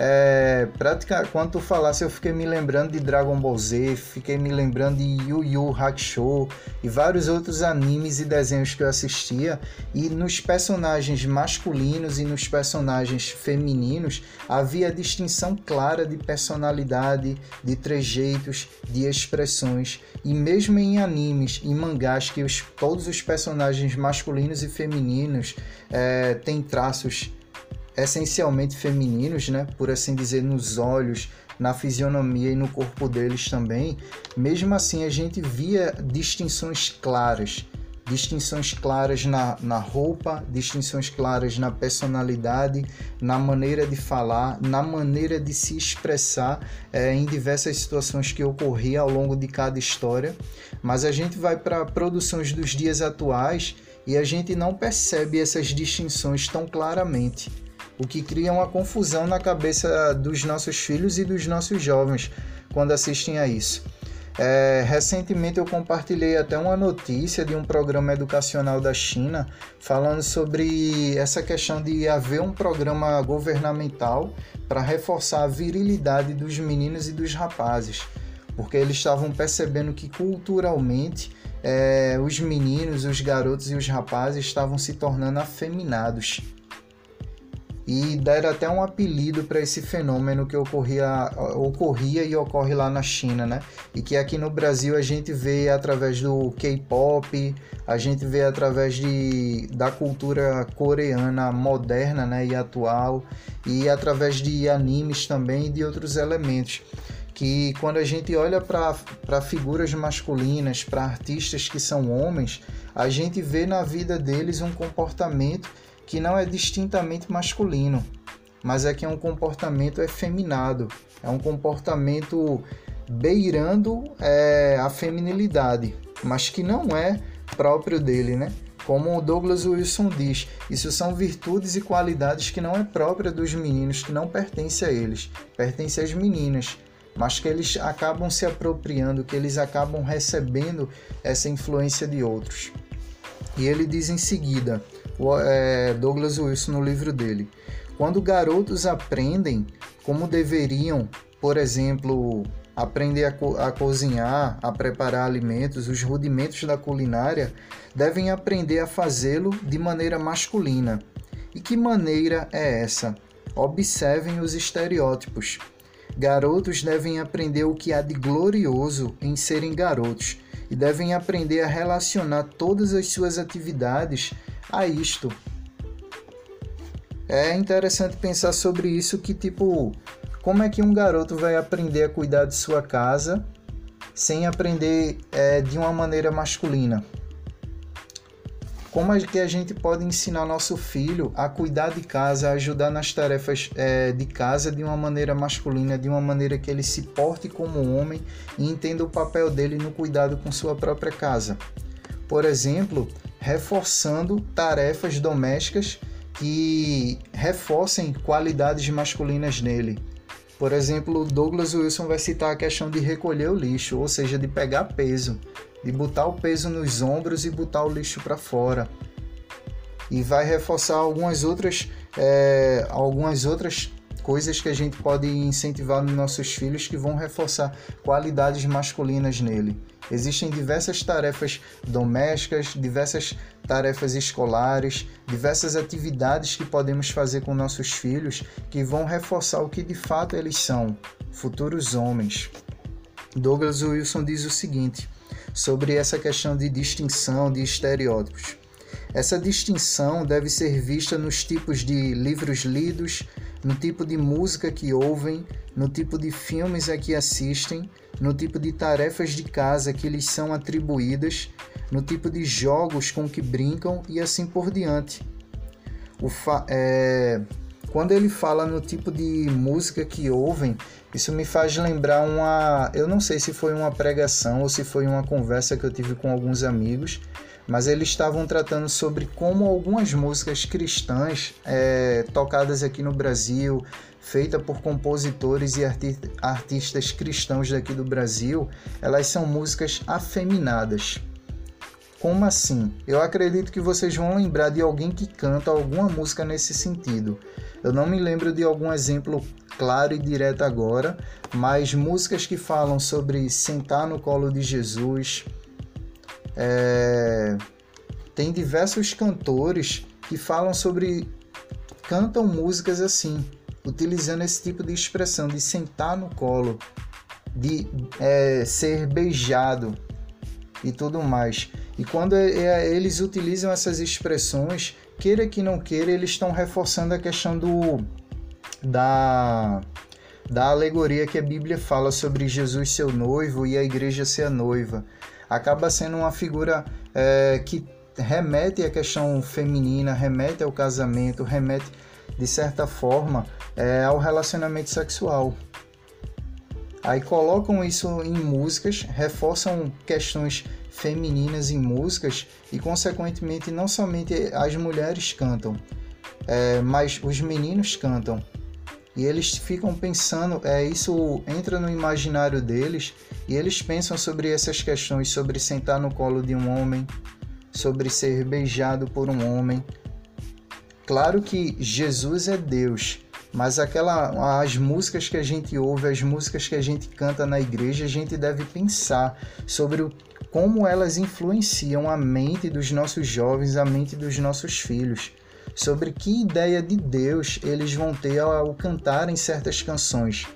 é, prática, quando tu falasse, eu fiquei me lembrando de Dragon Ball Z, fiquei me lembrando de Yu Yu Hakusho e vários outros animes e desenhos que eu assistia. E nos personagens masculinos e nos personagens femininos havia distinção clara de personalidade, de trejeitos, de expressões. E mesmo em animes e mangás que os, todos os personagens masculinos e femininos é, têm traços essencialmente femininos, né, por assim dizer, nos olhos, na fisionomia e no corpo deles também, mesmo assim a gente via distinções claras. Distinções claras na, na roupa, distinções claras na personalidade, na maneira de falar, na maneira de se expressar é, em diversas situações que ocorriam ao longo de cada história. Mas a gente vai para produções dos dias atuais e a gente não percebe essas distinções tão claramente o que cria uma confusão na cabeça dos nossos filhos e dos nossos jovens quando assistem a isso. É, recentemente eu compartilhei até uma notícia de um programa educacional da China falando sobre essa questão de haver um programa governamental para reforçar a virilidade dos meninos e dos rapazes, porque eles estavam percebendo que culturalmente é, os meninos, os garotos e os rapazes estavam se tornando afeminados e deram até um apelido para esse fenômeno que ocorria, ocorria e ocorre lá na China, né? E que aqui no Brasil a gente vê através do K-pop, a gente vê através de, da cultura coreana moderna né, e atual, e através de animes também e de outros elementos que quando a gente olha para figuras masculinas, para artistas que são homens, a gente vê na vida deles um comportamento que não é distintamente masculino, mas é que é um comportamento efeminado, é um comportamento beirando é, a feminilidade, mas que não é próprio dele, né? Como o Douglas Wilson diz, isso são virtudes e qualidades que não é própria dos meninos, que não pertence a eles, pertence às meninas, mas que eles acabam se apropriando, que eles acabam recebendo essa influência de outros. E ele diz em seguida: Douglas Wilson no livro dele. Quando garotos aprendem como deveriam, por exemplo, aprender a, co a, cozinhar, a preparar alimentos, os rudimentos da culinária, devem aprender a fazê-lo de maneira masculina. E que maneira é essa? Observem os estereótipos. Garotos devem aprender o que há de glorioso em serem garotos e devem aprender a relacionar todas as suas atividades a isto. É interessante pensar sobre isso que tipo, como é que um garoto vai aprender a cuidar de sua casa sem aprender é, de uma maneira masculina? Como é que a gente pode ensinar nosso filho a cuidar de casa, a ajudar nas tarefas é, de casa de uma maneira masculina, de uma maneira que ele se porte como homem e entenda o papel dele no cuidado com sua própria casa? Por exemplo, reforçando tarefas domésticas que reforcem qualidades masculinas nele. Por exemplo, Douglas Wilson vai citar a questão de recolher o lixo, ou seja, de pegar peso, de botar o peso nos ombros e botar o lixo para fora. E vai reforçar algumas outras, é, algumas outras coisas que a gente pode incentivar nos nossos filhos que vão reforçar qualidades masculinas nele. Existem diversas tarefas domésticas, diversas tarefas escolares, diversas atividades que podemos fazer com nossos filhos que vão reforçar o que de fato eles são, futuros homens. Douglas Wilson diz o seguinte sobre essa questão de distinção de estereótipos. Essa distinção deve ser vista nos tipos de livros lidos, no tipo de música que ouvem, no tipo de filmes a que assistem, no tipo de tarefas de casa que lhes são atribuídas, no tipo de jogos com que brincam e assim por diante. É... Quando ele fala no tipo de música que ouvem, isso me faz lembrar uma. Eu não sei se foi uma pregação ou se foi uma conversa que eu tive com alguns amigos, mas eles estavam tratando sobre como algumas músicas cristãs é, tocadas aqui no Brasil, feita por compositores e arti artistas cristãos daqui do Brasil, elas são músicas afeminadas. Como assim? Eu acredito que vocês vão lembrar de alguém que canta alguma música nesse sentido. Eu não me lembro de algum exemplo claro e direto agora, mas músicas que falam sobre sentar no colo de Jesus. É... Tem diversos cantores que falam sobre. cantam músicas assim, utilizando esse tipo de expressão de sentar no colo, de é, ser beijado e tudo mais. E quando é, é, eles utilizam essas expressões, queira que não queira, eles estão reforçando a questão do da da alegoria que a Bíblia fala sobre Jesus ser o noivo e a igreja ser a noiva. Acaba sendo uma figura é, que remete à questão feminina, remete ao casamento, remete de certa forma é, ao relacionamento sexual. Aí colocam isso em músicas, reforçam questões femininas em músicas e, consequentemente, não somente as mulheres cantam, é, mas os meninos cantam. E eles ficam pensando, é, isso entra no imaginário deles e eles pensam sobre essas questões, sobre sentar no colo de um homem, sobre ser beijado por um homem. Claro que Jesus é Deus, mas aquela as músicas que a gente ouve, as músicas que a gente canta na igreja, a gente deve pensar sobre o, como elas influenciam a mente dos nossos jovens, a mente dos nossos filhos, sobre que ideia de Deus eles vão ter ao cantarem certas canções.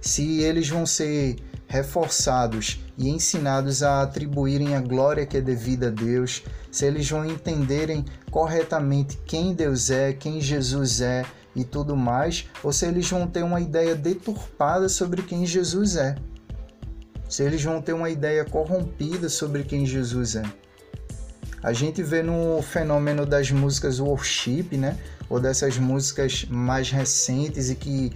Se eles vão ser reforçados e ensinados a atribuírem a glória que é devida a Deus, se eles vão entenderem corretamente quem Deus é, quem Jesus é, e tudo mais, ou se eles vão ter uma ideia deturpada sobre quem Jesus é. Se eles vão ter uma ideia corrompida sobre quem Jesus é. A gente vê no fenômeno das músicas worship, né? Ou dessas músicas mais recentes e que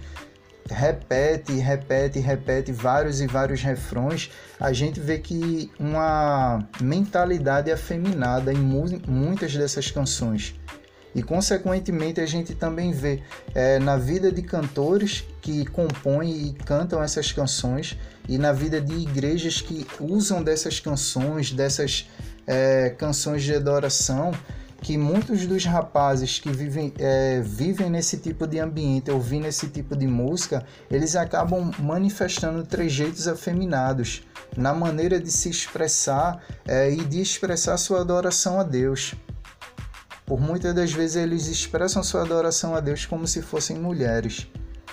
repete, repete, repete vários e vários refrões, a gente vê que uma mentalidade afeminada em muitas dessas canções. E, consequentemente, a gente também vê é, na vida de cantores que compõem e cantam essas canções e na vida de igrejas que usam dessas canções, dessas é, canções de adoração, que muitos dos rapazes que vivem, é, vivem nesse tipo de ambiente, ouvindo esse tipo de música, eles acabam manifestando trejeitos afeminados na maneira de se expressar é, e de expressar sua adoração a Deus. Por muitas das vezes eles expressam sua adoração a Deus como se fossem mulheres.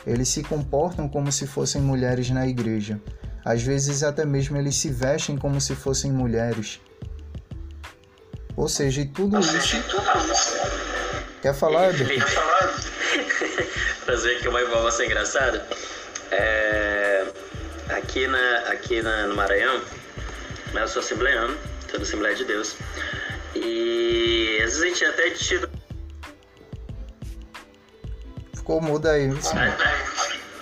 Eles se comportam como se fossem mulheres na igreja. Às vezes até mesmo eles se vestem como se fossem mulheres. Ou seja, e tudo isso. Quer falar, Felipe? Trazer aqui uma informação engraçada. É... Aqui, na, aqui na, no Maranhão, eu sou assembleano, sou da Assembleia de Deus. E às vezes a gente até tido. Ficou mudo aí,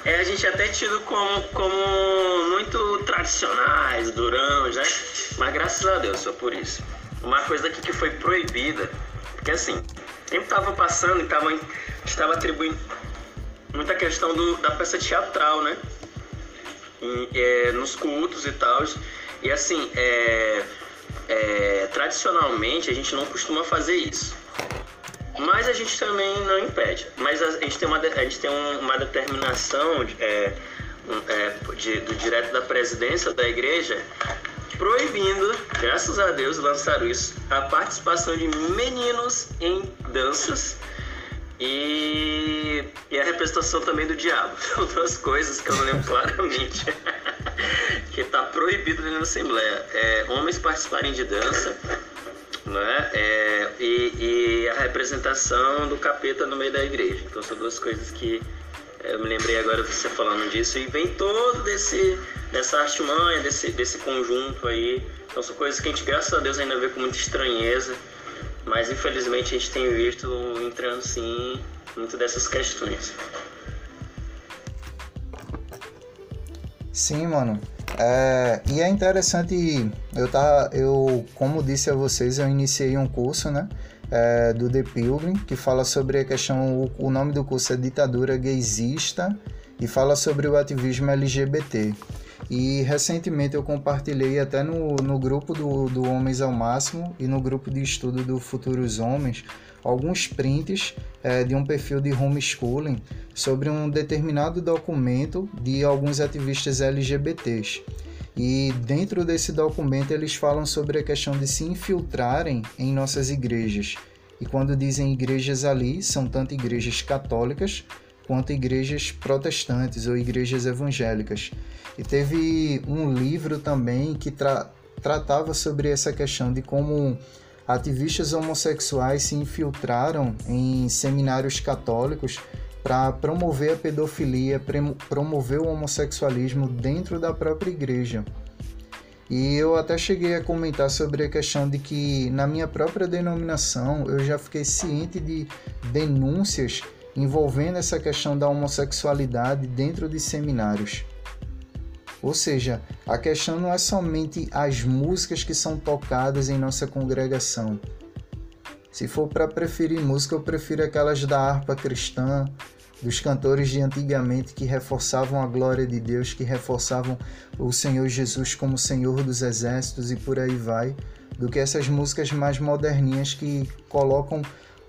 É, a gente até tido como, como muito tradicionais, durões, né? Mas graças a Deus, só por isso. Uma coisa aqui que foi proibida, porque assim, o tempo estava passando e tava, estava atribuindo muita questão do, da peça teatral, né? E, é, nos cultos e tal. E assim, é, é, tradicionalmente a gente não costuma fazer isso. Mas a gente também não impede. Mas a, gente tem uma, a gente tem uma determinação de, é, é, de, do direto da presidência da igreja proibindo, graças a Deus, lançaram isso, a participação de meninos em danças e, e a representação também do diabo. São duas coisas que eu não lembro claramente. que está proibido da Assembleia. É, homens participarem de dança, né? É, e, e, a representação do capeta no meio da igreja. Então são duas coisas que eu me lembrei agora você falando disso. E vem todo desse, dessa artimanha, desse, desse conjunto aí. Então são coisas que a gente, graças a Deus, ainda vê com muita estranheza. Mas infelizmente a gente tem visto entrando sim muito dessas questões. Sim, mano. É, e é interessante, eu tá, eu como disse a vocês, eu iniciei um curso, né, é, do The Pilgrim, que fala sobre a questão, o, o nome do curso é ditadura gaysista e fala sobre o ativismo LGBT. E recentemente eu compartilhei até no, no grupo do, do Homens ao Máximo e no grupo de estudo do Futuros Homens, alguns prints é, de um perfil de homeschooling sobre um determinado documento de alguns ativistas LGBTs. E dentro desse documento eles falam sobre a questão de se infiltrarem em nossas igrejas. E quando dizem igrejas ali, são tanto igrejas católicas quanto igrejas protestantes ou igrejas evangélicas. E teve um livro também que tra tratava sobre essa questão de como ativistas homossexuais se infiltraram em seminários católicos para promover a pedofilia, promover o homossexualismo dentro da própria igreja. E eu até cheguei a comentar sobre a questão de que na minha própria denominação eu já fiquei ciente de denúncias envolvendo essa questão da homossexualidade dentro de seminários. Ou seja, a questão não é somente as músicas que são tocadas em nossa congregação. Se for para preferir música, eu prefiro aquelas da harpa cristã, dos cantores de antigamente que reforçavam a glória de Deus, que reforçavam o Senhor Jesus como Senhor dos exércitos e por aí vai, do que essas músicas mais moderninhas que colocam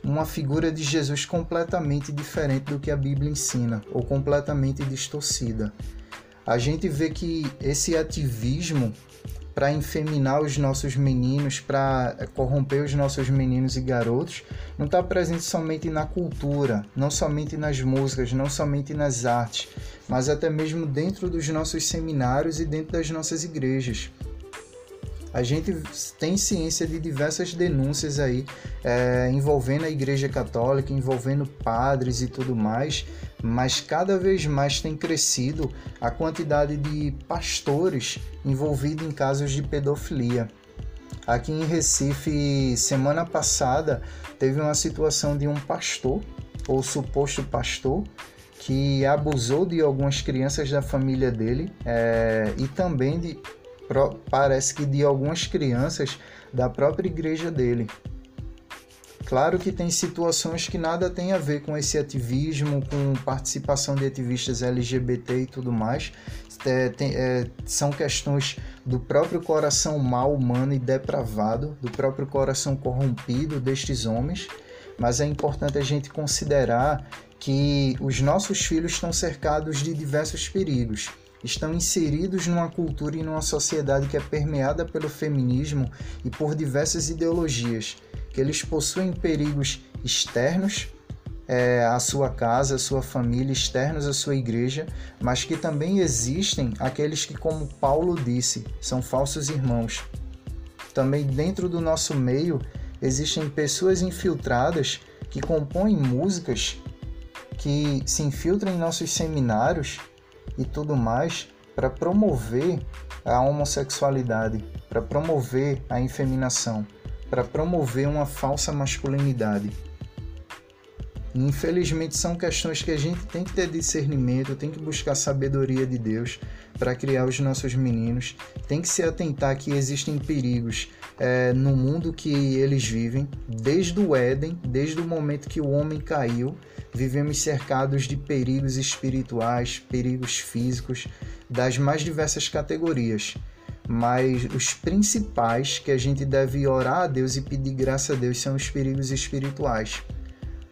uma figura de Jesus completamente diferente do que a Bíblia ensina, ou completamente distorcida. A gente vê que esse ativismo para infeminar os nossos meninos, para corromper os nossos meninos e garotos, não está presente somente na cultura, não somente nas músicas, não somente nas artes, mas até mesmo dentro dos nossos seminários e dentro das nossas igrejas. A gente tem ciência de diversas denúncias aí é, envolvendo a Igreja Católica, envolvendo padres e tudo mais, mas cada vez mais tem crescido a quantidade de pastores envolvidos em casos de pedofilia. Aqui em Recife, semana passada, teve uma situação de um pastor, ou suposto pastor, que abusou de algumas crianças da família dele é, e também de parece que de algumas crianças da própria igreja dele. Claro que tem situações que nada tem a ver com esse ativismo, com participação de ativistas LGBT e tudo mais. É, tem, é, são questões do próprio coração mal humano e depravado, do próprio coração corrompido destes homens. Mas é importante a gente considerar que os nossos filhos estão cercados de diversos perigos estão inseridos numa cultura e numa sociedade que é permeada pelo feminismo e por diversas ideologias, que eles possuem perigos externos é, à sua casa, à sua família, externos à sua igreja, mas que também existem aqueles que, como Paulo disse, são falsos irmãos. Também dentro do nosso meio existem pessoas infiltradas que compõem músicas que se infiltram em nossos seminários e tudo mais para promover a homossexualidade, para promover a infeminação, para promover uma falsa masculinidade. Infelizmente são questões que a gente tem que ter discernimento, tem que buscar sabedoria de Deus para criar os nossos meninos, tem que se atentar que existem perigos é, no mundo que eles vivem, desde o Éden, desde o momento que o homem caiu, vivemos cercados de perigos espirituais, perigos físicos, das mais diversas categorias. Mas os principais que a gente deve orar a Deus e pedir graça a Deus são os perigos espirituais.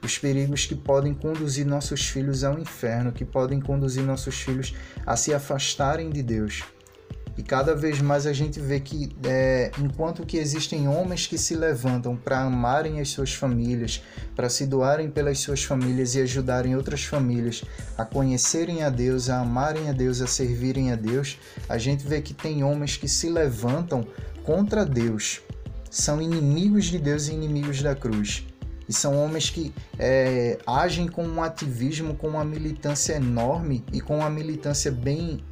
Os perigos que podem conduzir nossos filhos ao inferno, que podem conduzir nossos filhos a se afastarem de Deus. E cada vez mais a gente vê que, é, enquanto que existem homens que se levantam para amarem as suas famílias, para se doarem pelas suas famílias e ajudarem outras famílias a conhecerem a Deus, a amarem a Deus, a servirem a Deus, a gente vê que tem homens que se levantam contra Deus, são inimigos de Deus e inimigos da cruz. E são homens que é, agem com um ativismo, com uma militância enorme e com uma militância bem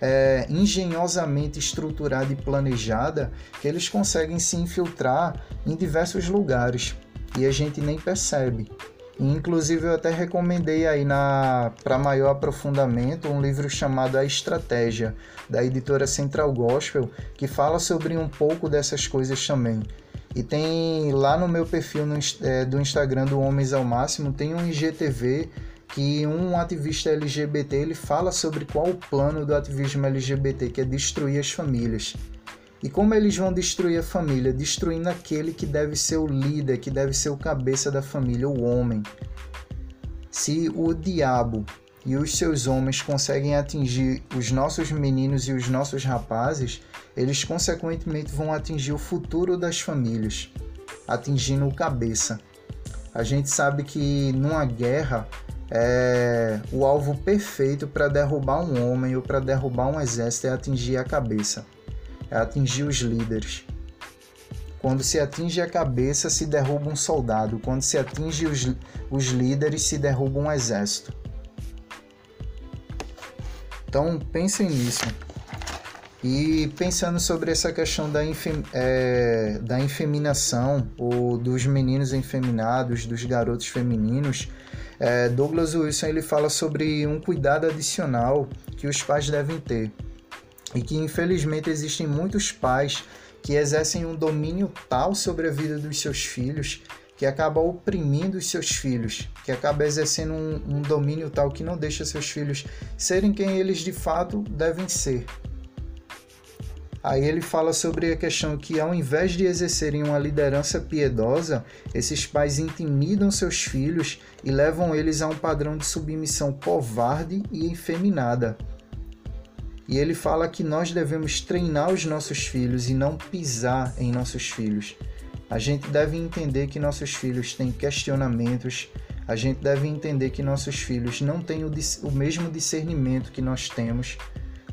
é, engenhosamente estruturada e planejada que eles conseguem se infiltrar em diversos lugares e a gente nem percebe. Inclusive eu até recomendei aí para maior aprofundamento um livro chamado A Estratégia da editora Central Gospel que fala sobre um pouco dessas coisas também. E tem lá no meu perfil no, é, do Instagram do Homens ao Máximo tem um IGTV que um ativista LGBT ele fala sobre qual o plano do ativismo LGBT, que é destruir as famílias. E como eles vão destruir a família? Destruindo aquele que deve ser o líder, que deve ser o cabeça da família, o homem. Se o diabo e os seus homens conseguem atingir os nossos meninos e os nossos rapazes, eles consequentemente vão atingir o futuro das famílias, atingindo o cabeça. A gente sabe que numa guerra é, o alvo perfeito para derrubar um homem ou para derrubar um exército é atingir a cabeça, é atingir os líderes. Quando se atinge a cabeça, se derruba um soldado. Quando se atinge os, os líderes, se derruba um exército. Então pensem nisso. E pensando sobre essa questão da, infem, é, da infeminação, ou dos meninos efeminados, dos garotos femininos, é, Douglas Wilson ele fala sobre um cuidado adicional que os pais devem ter. E que infelizmente existem muitos pais que exercem um domínio tal sobre a vida dos seus filhos que acaba oprimindo os seus filhos, que acaba exercendo um, um domínio tal que não deixa seus filhos serem quem eles de fato devem ser. Aí ele fala sobre a questão que, ao invés de exercerem uma liderança piedosa, esses pais intimidam seus filhos e levam eles a um padrão de submissão covarde e efeminada. E ele fala que nós devemos treinar os nossos filhos e não pisar em nossos filhos. A gente deve entender que nossos filhos têm questionamentos, a gente deve entender que nossos filhos não têm o, o mesmo discernimento que nós temos.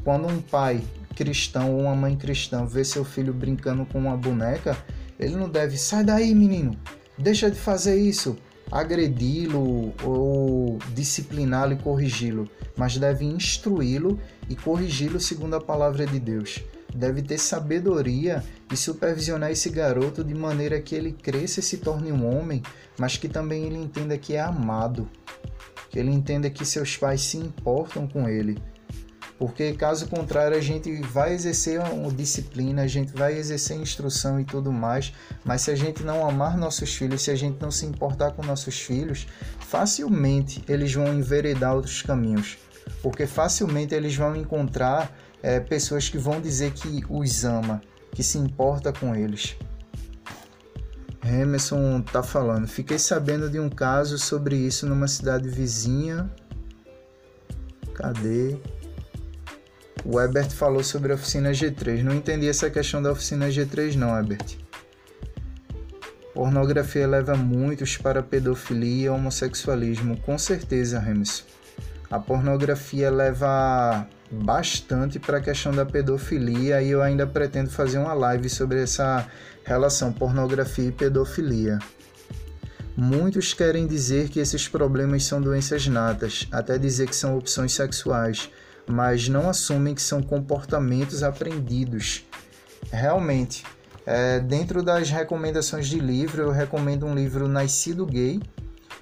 Quando um pai cristão ou uma mãe cristã vê seu filho brincando com uma boneca, ele não deve, sai daí, menino, deixa de fazer isso, agredi-lo ou discipliná-lo e corrigi-lo, mas deve instruí-lo e corrigi-lo segundo a palavra de Deus. Deve ter sabedoria e supervisionar esse garoto de maneira que ele cresça e se torne um homem, mas que também ele entenda que é amado, que ele entenda que seus pais se importam com ele, porque caso contrário a gente vai exercer uma disciplina, a gente vai exercer instrução e tudo mais, mas se a gente não amar nossos filhos, se a gente não se importar com nossos filhos, facilmente eles vão enveredar outros caminhos, porque facilmente eles vão encontrar é, pessoas que vão dizer que os ama, que se importa com eles. Emerson tá falando. Fiquei sabendo de um caso sobre isso numa cidade vizinha. Cadê? O Ebert falou sobre a oficina G3. Não entendi essa questão da oficina G3 não, Ebert. Pornografia leva muitos para pedofilia e homossexualismo, com certeza, Remus. A pornografia leva bastante para a questão da pedofilia e eu ainda pretendo fazer uma live sobre essa relação pornografia e pedofilia. Muitos querem dizer que esses problemas são doenças natas, até dizer que são opções sexuais, mas não assumem que são comportamentos aprendidos. Realmente, é, dentro das recomendações de livro, eu recomendo um livro Nascido Gay,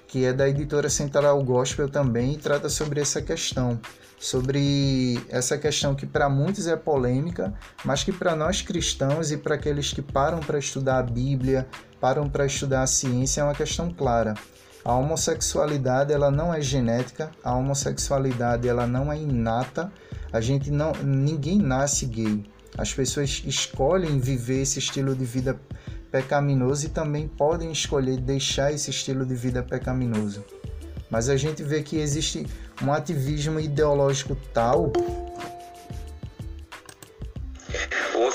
que é da editora Central Gospel também, e trata sobre essa questão. Sobre essa questão que para muitos é polêmica, mas que para nós cristãos e para aqueles que param para estudar a Bíblia, param para estudar a ciência, é uma questão clara. A homossexualidade ela não é genética, a homossexualidade ela não é inata. A gente não, ninguém nasce gay. As pessoas escolhem viver esse estilo de vida pecaminoso e também podem escolher deixar esse estilo de vida pecaminoso. Mas a gente vê que existe um ativismo ideológico tal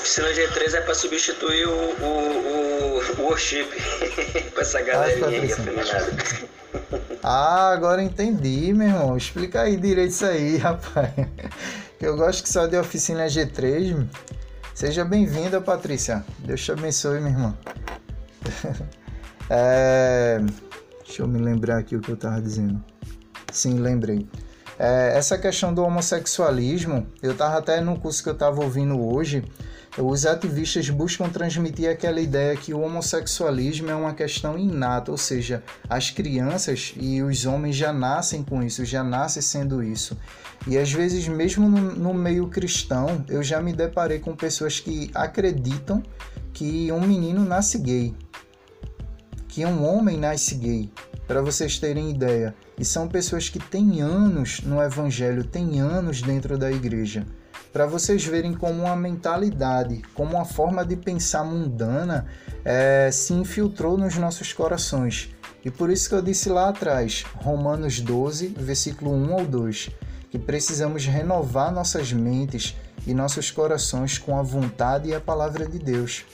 Oficina G3 é para substituir o, o, o, o worship para essa galerinha aí afeminada. Ah, agora entendi, meu irmão. Explica aí direito isso aí, rapaz. Eu gosto que só de oficina G3. Seja bem-vinda, Patrícia. Deus te abençoe, minha irmã. É... Deixa eu me lembrar aqui o que eu estava dizendo. Sim, lembrei. É, essa questão do homossexualismo, eu estava até no curso que eu estava ouvindo hoje, os ativistas buscam transmitir aquela ideia que o homossexualismo é uma questão inata, ou seja, as crianças e os homens já nascem com isso, já nascem sendo isso. E às vezes, mesmo no, meio cristão, eu já me deparei com pessoas que acreditam que um menino nasce gay, que um homem nasce gay, para vocês terem ideia. E são pessoas que têm anos no evangelho, têm anos dentro da igreja para vocês verem como uma mentalidade, como uma forma de pensar mundana é, se infiltrou nos nossos corações. E por isso que eu disse lá atrás, Romanos 12, versículo 1 ao 2, que precisamos renovar nossas mentes e nossos corações com a vontade e a palavra de Deus.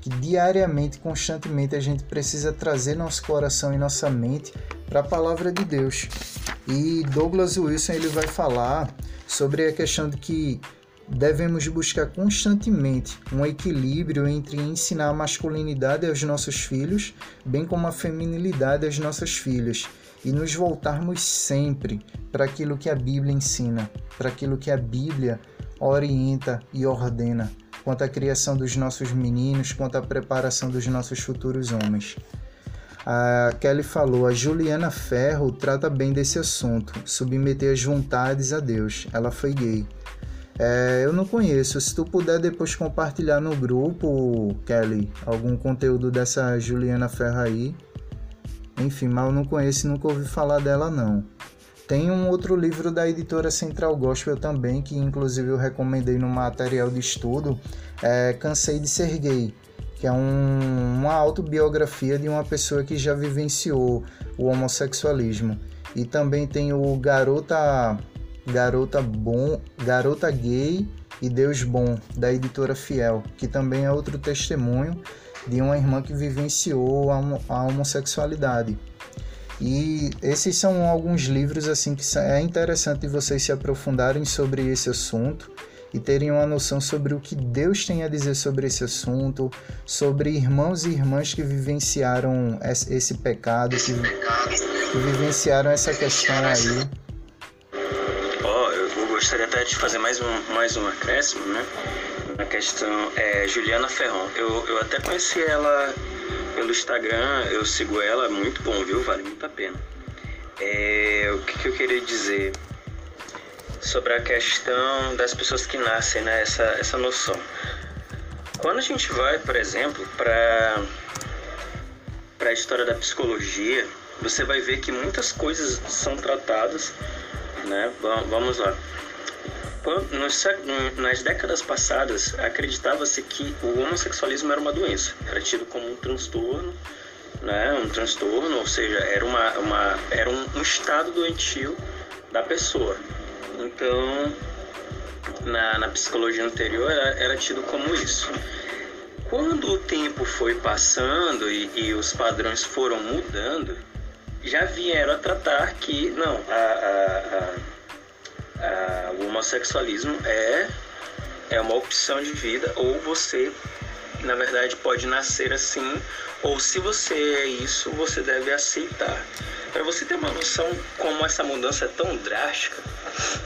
Que diariamente, constantemente, a gente precisa trazer nosso coração e nossa mente para a palavra de Deus. E Douglas Wilson ele vai falar sobre a questão de que devemos buscar constantemente um equilíbrio entre ensinar a masculinidade aos nossos filhos, bem como a feminilidade às nossas filhas, e nos voltarmos sempre para aquilo que a Bíblia ensina, para aquilo que a Bíblia orienta e ordena quanto à criação dos nossos meninos, quanto à preparação dos nossos futuros homens. A Kelly falou: a Juliana Ferro trata bem desse assunto, submeter as vontades a Deus. Ela foi gay. É, eu não conheço. Se tu puder depois compartilhar no grupo, Kelly, algum conteúdo dessa Juliana Ferro aí. Enfim, mas eu não conheço e nunca ouvi falar dela não. Tem um outro livro da editora Central Gospel também, que inclusive eu recomendei no material de estudo, é Cansei de Ser Gay, que é um, uma autobiografia de uma pessoa que já vivenciou o homossexualismo. E também tem o Garota Garota Bom, Garota Gay e Deus Bom, da editora Fiel, que também é outro testemunho de uma irmã que vivenciou a homossexualidade. E esses são alguns livros assim que é interessante vocês se aprofundarem sobre esse assunto e terem uma noção sobre o que Deus tem a dizer sobre esse assunto, sobre irmãos e irmãs que vivenciaram esse pecado, que, que vivenciaram essa questão aí. Ó, oh, eu gostaria até de fazer mais um, mais um acréscimo, né? Na questão é Juliana Ferron. Eu, eu até conheci ela pelo Instagram, eu sigo ela, muito bom, viu? Vale muito a pena. É, o que, que eu queria dizer? sobre a questão das pessoas que nascem, né? essa, essa noção. Quando a gente vai, por exemplo, para a história da psicologia, você vai ver que muitas coisas são tratadas, né? Vamos lá. Nas décadas passadas, acreditava-se que o homossexualismo era uma doença, era tido como um transtorno, né? um transtorno, ou seja, era, uma, uma, era um, estado doentio da pessoa. Então, na, na psicologia anterior era, era, tido como isso. Quando o tempo foi passando e, e, os padrões foram mudando, já vieram a tratar que não, a, a, a, o homossexualismo é, é uma opção de vida, ou você, na verdade, pode nascer assim, ou se você é isso, você deve aceitar. Para você ter uma noção como essa mudança é tão drástica,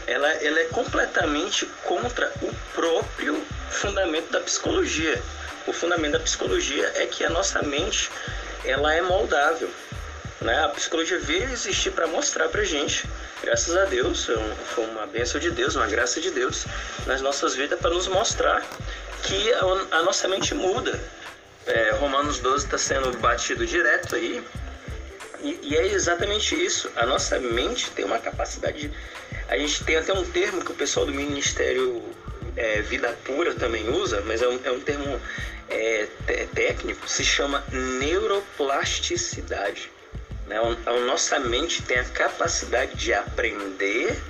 ela, ela é completamente contra o próprio fundamento da psicologia. O fundamento da psicologia é que a nossa mente ela é moldável. Né? A psicologia veio existir para mostrar para gente, graças a Deus, foi uma bênção de Deus, uma graça de Deus nas nossas vidas para nos mostrar que a, nossa mente muda. É, Romanos 12 está sendo batido direto aí e, e, é exatamente isso. A nossa mente tem uma capacidade. De, a gente tem até um termo que o pessoal do Ministério é, Vida Pura também usa, mas é um, é um termo é, técnico, se chama neuroplasticidade. Né? A nossa mente tem a capacidade de aprender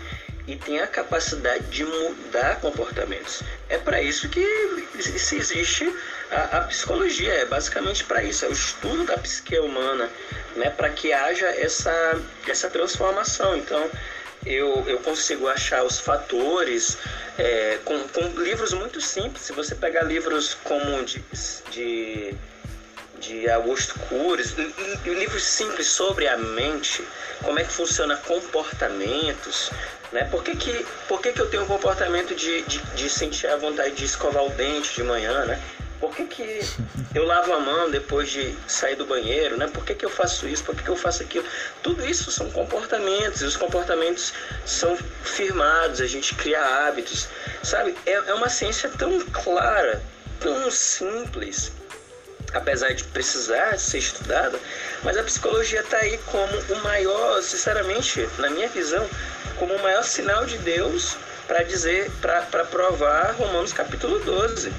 e tem a capacidade de mudar comportamentos. É para isso que se existe a, a psicologia, é basicamente para isso, é o estudo da psique humana, né, para que haja essa, essa transformação. Então, eu, eu consigo achar os fatores é, com, com livros muito simples. Se você pegar livros como de, de de Augusto Cures, livros simples sobre a mente, como é que funciona comportamentos, né? Por que, que, por que, que eu tenho o comportamento de, de, de sentir a vontade de escovar o dente de manhã, né? Por que, que eu lavo a mão depois de sair do banheiro, né? Por que, que eu faço isso? Por que, que eu faço aquilo? Tudo isso são comportamentos, e os comportamentos são firmados, a gente cria hábitos, sabe? É, é uma ciência tão clara, tão simples, apesar de precisar ser estudada, mas a psicologia está aí como o maior, sinceramente, na minha visão, como o maior sinal de Deus para dizer, para provar Romanos capítulo 12.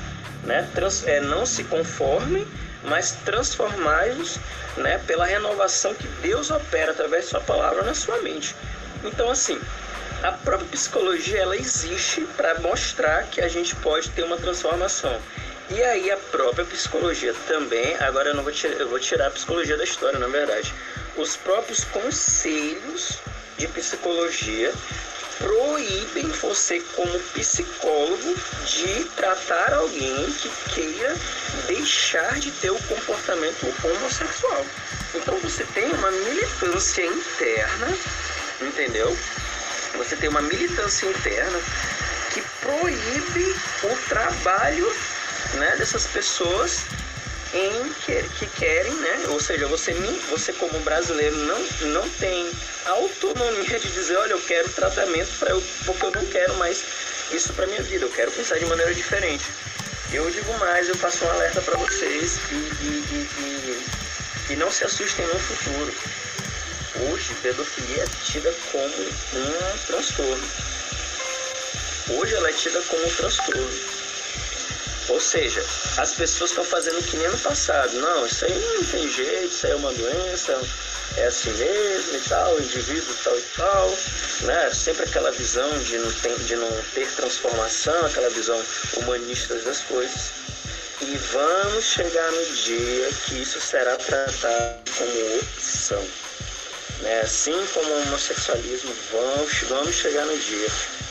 Né? Trans, é, não se conformem, mas transformai-vos né, pela renovação que Deus opera através de sua palavra na sua mente. Então, assim, a própria psicologia ela existe para mostrar que a gente pode ter uma transformação. E aí a própria psicologia também, agora eu não vou tirar, eu vou tirar a psicologia da história, na verdade. Os próprios conselhos de psicologia proíbem você como psicólogo de tratar alguém que queira deixar de ter o comportamento homossexual. Então você tem uma militância interna, entendeu? Você tem uma militância interna que proíbe o trabalho né, dessas pessoas em que, que querem, né? Ou seja, você, você como brasileiro não, não tem autonomia de dizer, olha, eu quero tratamento para eu, porque eu não quero mais isso para minha vida, eu quero pensar de maneira diferente. Eu digo mais, eu faço um alerta para vocês e, e, e, e, não se assustem no futuro. Hoje, pedofilia é tida como um transtorno. Hoje ela é tida como um transtorno. Ou seja, as pessoas estão fazendo que nem no passado. Não, isso aí não tem jeito, isso aí é uma doença, é assim mesmo e tal, indivíduo tal e tal. Né? Sempre aquela visão de não, ter, de não ter transformação, aquela visão humanista das coisas. E vamos chegar no dia que isso será tratado como opção. Né? Assim como o homossexualismo, vamos, vamos chegar no dia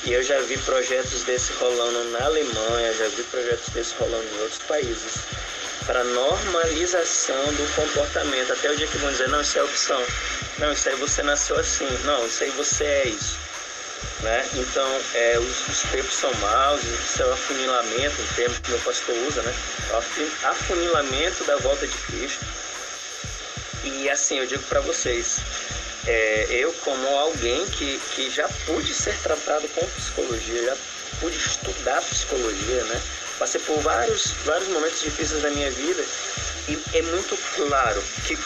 e eu já vi projetos desse rolando na Alemanha, já vi projetos desse rolando em outros países, para normalização do comportamento. Até o dia que vão dizer, não, isso é opção. Não, isso aí você nasceu assim. Não, isso aí você é isso. Né? Então, é, os, os tempos são maus, isso é o afunilamento, um termo que meu pastor usa, né? O afunilamento da volta de Cristo. E assim, eu digo para vocês, é, eu como alguém que, que já pude ser tratado com psicologia, já pude estudar psicologia, né? Passei por vários, vários momentos difíceis da minha vida e é muito claro que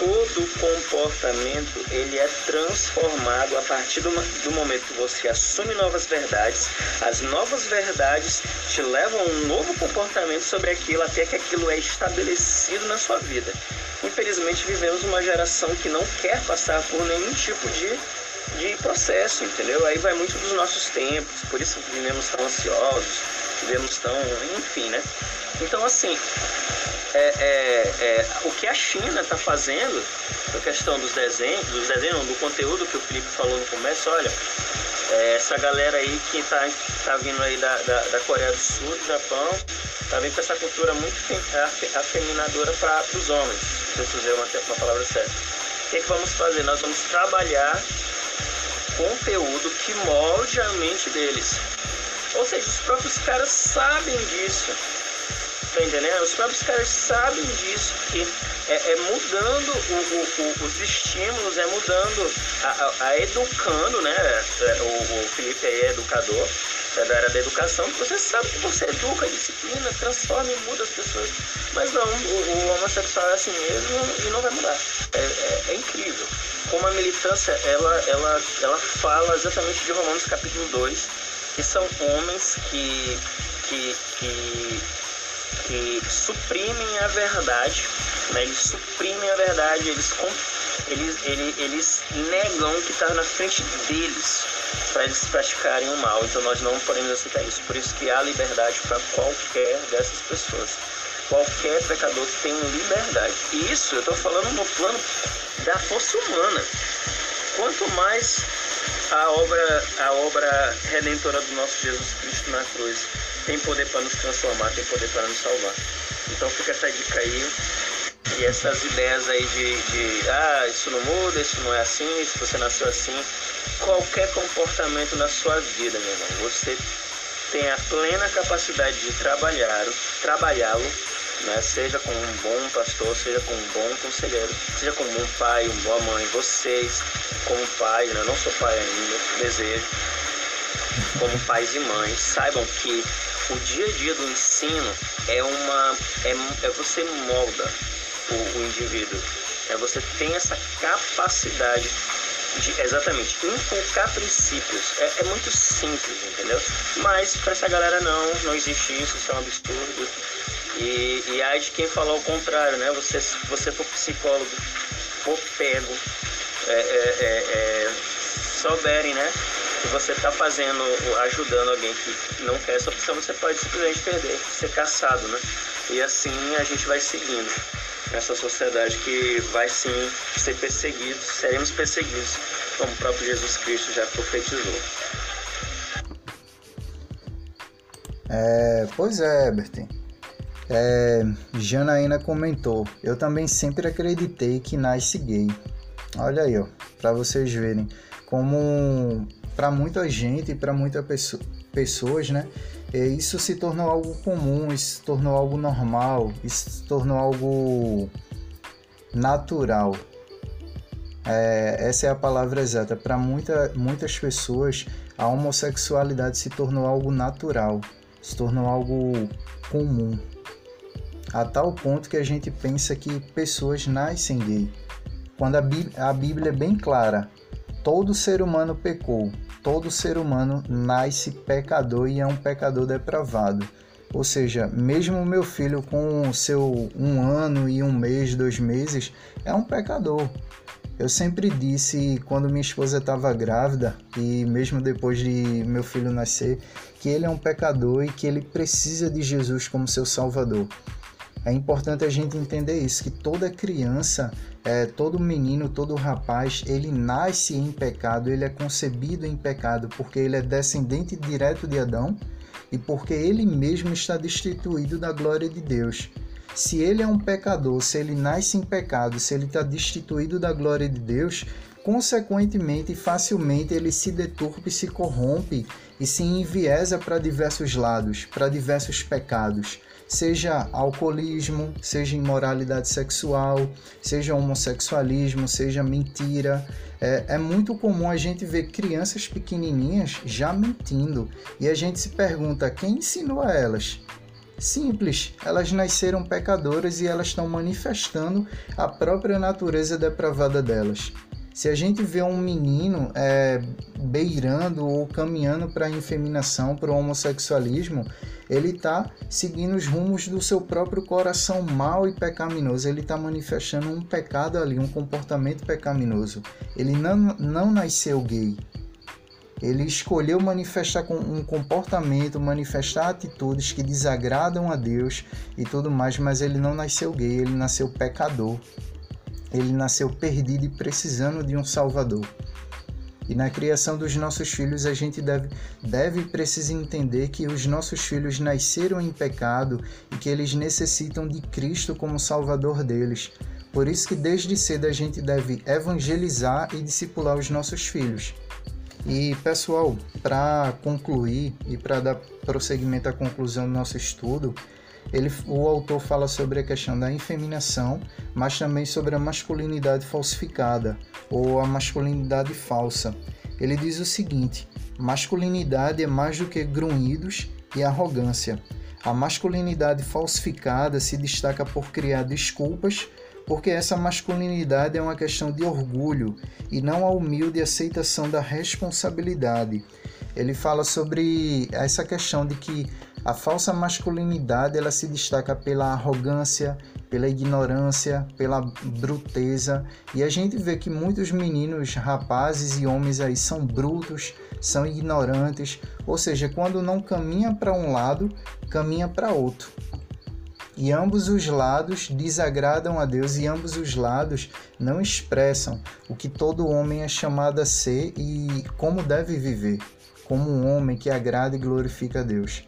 todo comportamento ele é transformado a partir do, do momento que você assume novas verdades. As novas verdades te levam a um novo comportamento sobre aquilo até que aquilo é estabelecido na sua vida. Infelizmente vivemos uma geração que não quer passar por nenhum tipo de, de processo, entendeu? Aí vai muito dos nossos tempos, por isso vivemos tão ansiosos, vivemos tão. enfim, né? Então assim, é, é, é, o que a China está fazendo, a questão dos desenhos, dos desenhos, do conteúdo que o Felipe falou no começo, olha, é, essa galera aí que está tá vindo aí da, da, da, Coreia do Sul, do Japão, tá vindo com essa cultura muito afeminadora para os homens, se eu usei uma, uma palavra certa. O que, é que vamos fazer? Nós vamos trabalhar conteúdo que molde a mente deles. Ou seja, os próprios caras sabem disso. Tá entendendo? Os próprios caras sabem disso, que é, é mudando o, o, o, os estímulos, é mudando, a, a, a educando, né? É, o, o, Felipe aí é educador, é da área da educação, você sabe que você educa disciplina, transforma e muda as pessoas. Mas não, o, homossexual é assim mesmo e não vai mudar. É, é, é incrível. Como a militância, ela, ela, ela fala exatamente de Romanos capítulo 2, que são homens que, que, que que suprimem a verdade, né? eles suprimem a verdade, eles, eles, eles, eles negam o que está na frente deles para eles praticarem o mal. Então nós não podemos aceitar isso. Por isso que há liberdade para qualquer dessas pessoas. Qualquer pecador tem liberdade. E isso eu estou falando no plano da força humana. Quanto mais a obra, a obra redentora do nosso Jesus Cristo na cruz tem poder para nos transformar, tem poder para nos salvar. Então fica essa dica aí. E essas ideias aí de, de ah, isso não muda, isso não é assim, se você nasceu assim. Qualquer comportamento na sua vida, meu irmão, você tem a plena capacidade de trabalhar, trabalhá-lo, né? seja como um bom pastor, seja como um bom conselheiro, seja como um pai, uma boa mãe, vocês como pai, né? eu não sou pai ainda, desejo, como pais e mães, saibam que o dia a dia do ensino é uma. É, é você molda o, o indivíduo. É você tem essa capacidade de, exatamente, inculcar princípios. É, é, muito simples, entendeu? Mas para essa galera não, não existe isso, isso é um absurdo. E, e há de quem falar o contrário, né? Você, você for psicólogo, for pego, é, é, é, é souberem, né? Que você está fazendo, ajudando alguém que não quer essa opção, você pode simplesmente perder, ser caçado, né? E assim a gente vai seguindo nessa sociedade que vai sim ser perseguido, seremos perseguidos, como o próprio Jesus Cristo já profetizou. É, pois é, Herbert. É, Janaína comentou: Eu também sempre acreditei que nasce gay. Olha aí, ó, para vocês verem como para muita gente e para muitas pessoa, pessoas, né? Isso se tornou algo comum, isso se tornou algo normal, isso se tornou algo natural. É, essa é a palavra exata. Para muita, muitas pessoas, a homossexualidade se tornou algo natural, se tornou algo comum. A tal ponto que a gente pensa que pessoas nascem gay. Quando a Bíblia, a Bíblia é bem clara, todo ser humano pecou, todo ser humano nasce pecador e é um pecador depravado. Ou seja, mesmo meu filho com seu um ano e um mês, dois meses, é um pecador. Eu sempre disse quando minha esposa estava grávida e mesmo depois de meu filho nascer, que ele é um pecador e que ele precisa de Jesus como seu Salvador. É importante a gente entender isso, que toda criança, é, todo menino, todo rapaz, ele nasce em pecado, ele é concebido em pecado, porque ele é descendente direto de Adão e porque ele mesmo está destituído da glória de Deus. Se ele é um pecador, se ele nasce em pecado, se ele está destituído da glória de Deus, consequentemente, facilmente ele se deturpa e se corrompe e se enviesa para diversos lados, para diversos pecados seja alcoolismo, seja imoralidade sexual, seja homossexualismo, seja mentira. É, é, muito comum a gente ver crianças pequenininhas já mentindo e a gente se pergunta quem ensinou a elas. Simples, elas nasceram pecadoras e elas estão manifestando a própria natureza depravada delas. Se a gente vê um menino é, beirando ou caminhando para a infeminação, para o homossexualismo, ele está seguindo os rumos do seu próprio coração mau e pecaminoso. Ele está manifestando um pecado ali, um comportamento pecaminoso. Ele não, não nasceu gay. Ele escolheu manifestar um comportamento, manifestar atitudes que desagradam a Deus e tudo mais, mas ele não nasceu gay, ele nasceu pecador. Ele nasceu perdido e precisando de um Salvador. E na criação dos nossos filhos, a gente deve, deve e precisa entender que os nossos filhos nasceram em pecado e que eles necessitam de Cristo como Salvador deles. Por isso que desde cedo a gente deve evangelizar e discipular os nossos filhos. E pessoal, para concluir e para dar prosseguimento à conclusão do nosso estudo, ele, o autor fala sobre a questão da infeminação, mas também sobre a masculinidade falsificada ou a masculinidade falsa. Ele diz o seguinte: masculinidade é mais do que grunhidos e arrogância. A masculinidade falsificada se destaca por criar desculpas, porque essa masculinidade é uma questão de orgulho e não a humilde aceitação da responsabilidade. Ele fala sobre essa questão de que a falsa masculinidade ela se destaca pela arrogância, pela ignorância, pela bruteza, e a gente vê que muitos meninos, rapazes e homens aí são brutos, são ignorantes, ou seja, quando não caminha para um lado, caminha para outro. E ambos os lados desagradam a Deus e ambos os lados não expressam o que todo homem é chamado a ser e como deve viver, como um homem que agrada e glorifica a Deus.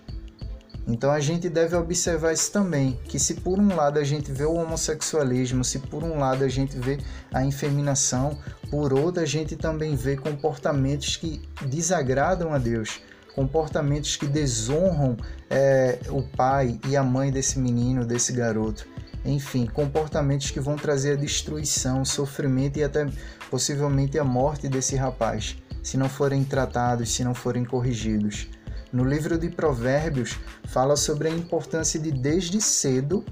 Então a gente deve observar isso também, que se por um lado a gente vê o homossexualismo, se por um lado a gente vê a infeminação, por outro a gente também vê comportamentos que desagradam a Deus, comportamentos que desonram é, o pai e a mãe desse menino, desse garoto. Enfim, comportamentos que vão trazer a destruição, sofrimento e até possivelmente a morte desse rapaz, se não forem tratados, se não forem corrigidos. No livro de Provérbios, fala sobre a importância de, desde cedo,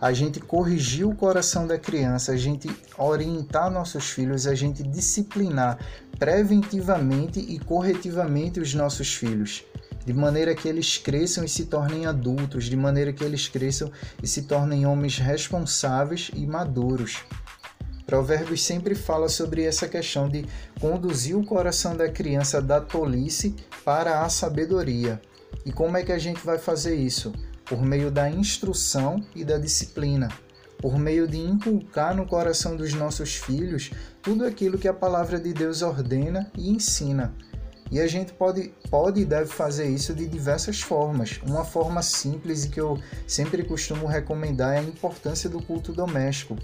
a gente corrigir o coração da criança, a gente orientar nossos filhos, a gente disciplinar preventivamente e corretivamente os nossos filhos, de maneira que eles cresçam e se tornem adultos, de maneira que eles cresçam e se tornem homens responsáveis e maduros. Provérbios sempre fala sobre essa questão de conduzir o coração da criança da tolice para a sabedoria. E como é que a gente vai fazer isso? por meio da instrução e da disciplina, por meio de inculcar no coração dos nossos filhos tudo aquilo que a palavra de Deus ordena e ensina. E a gente pode, pode e deve fazer isso de diversas formas. Uma forma simples e que eu sempre costumo recomendar é a importância do culto doméstico.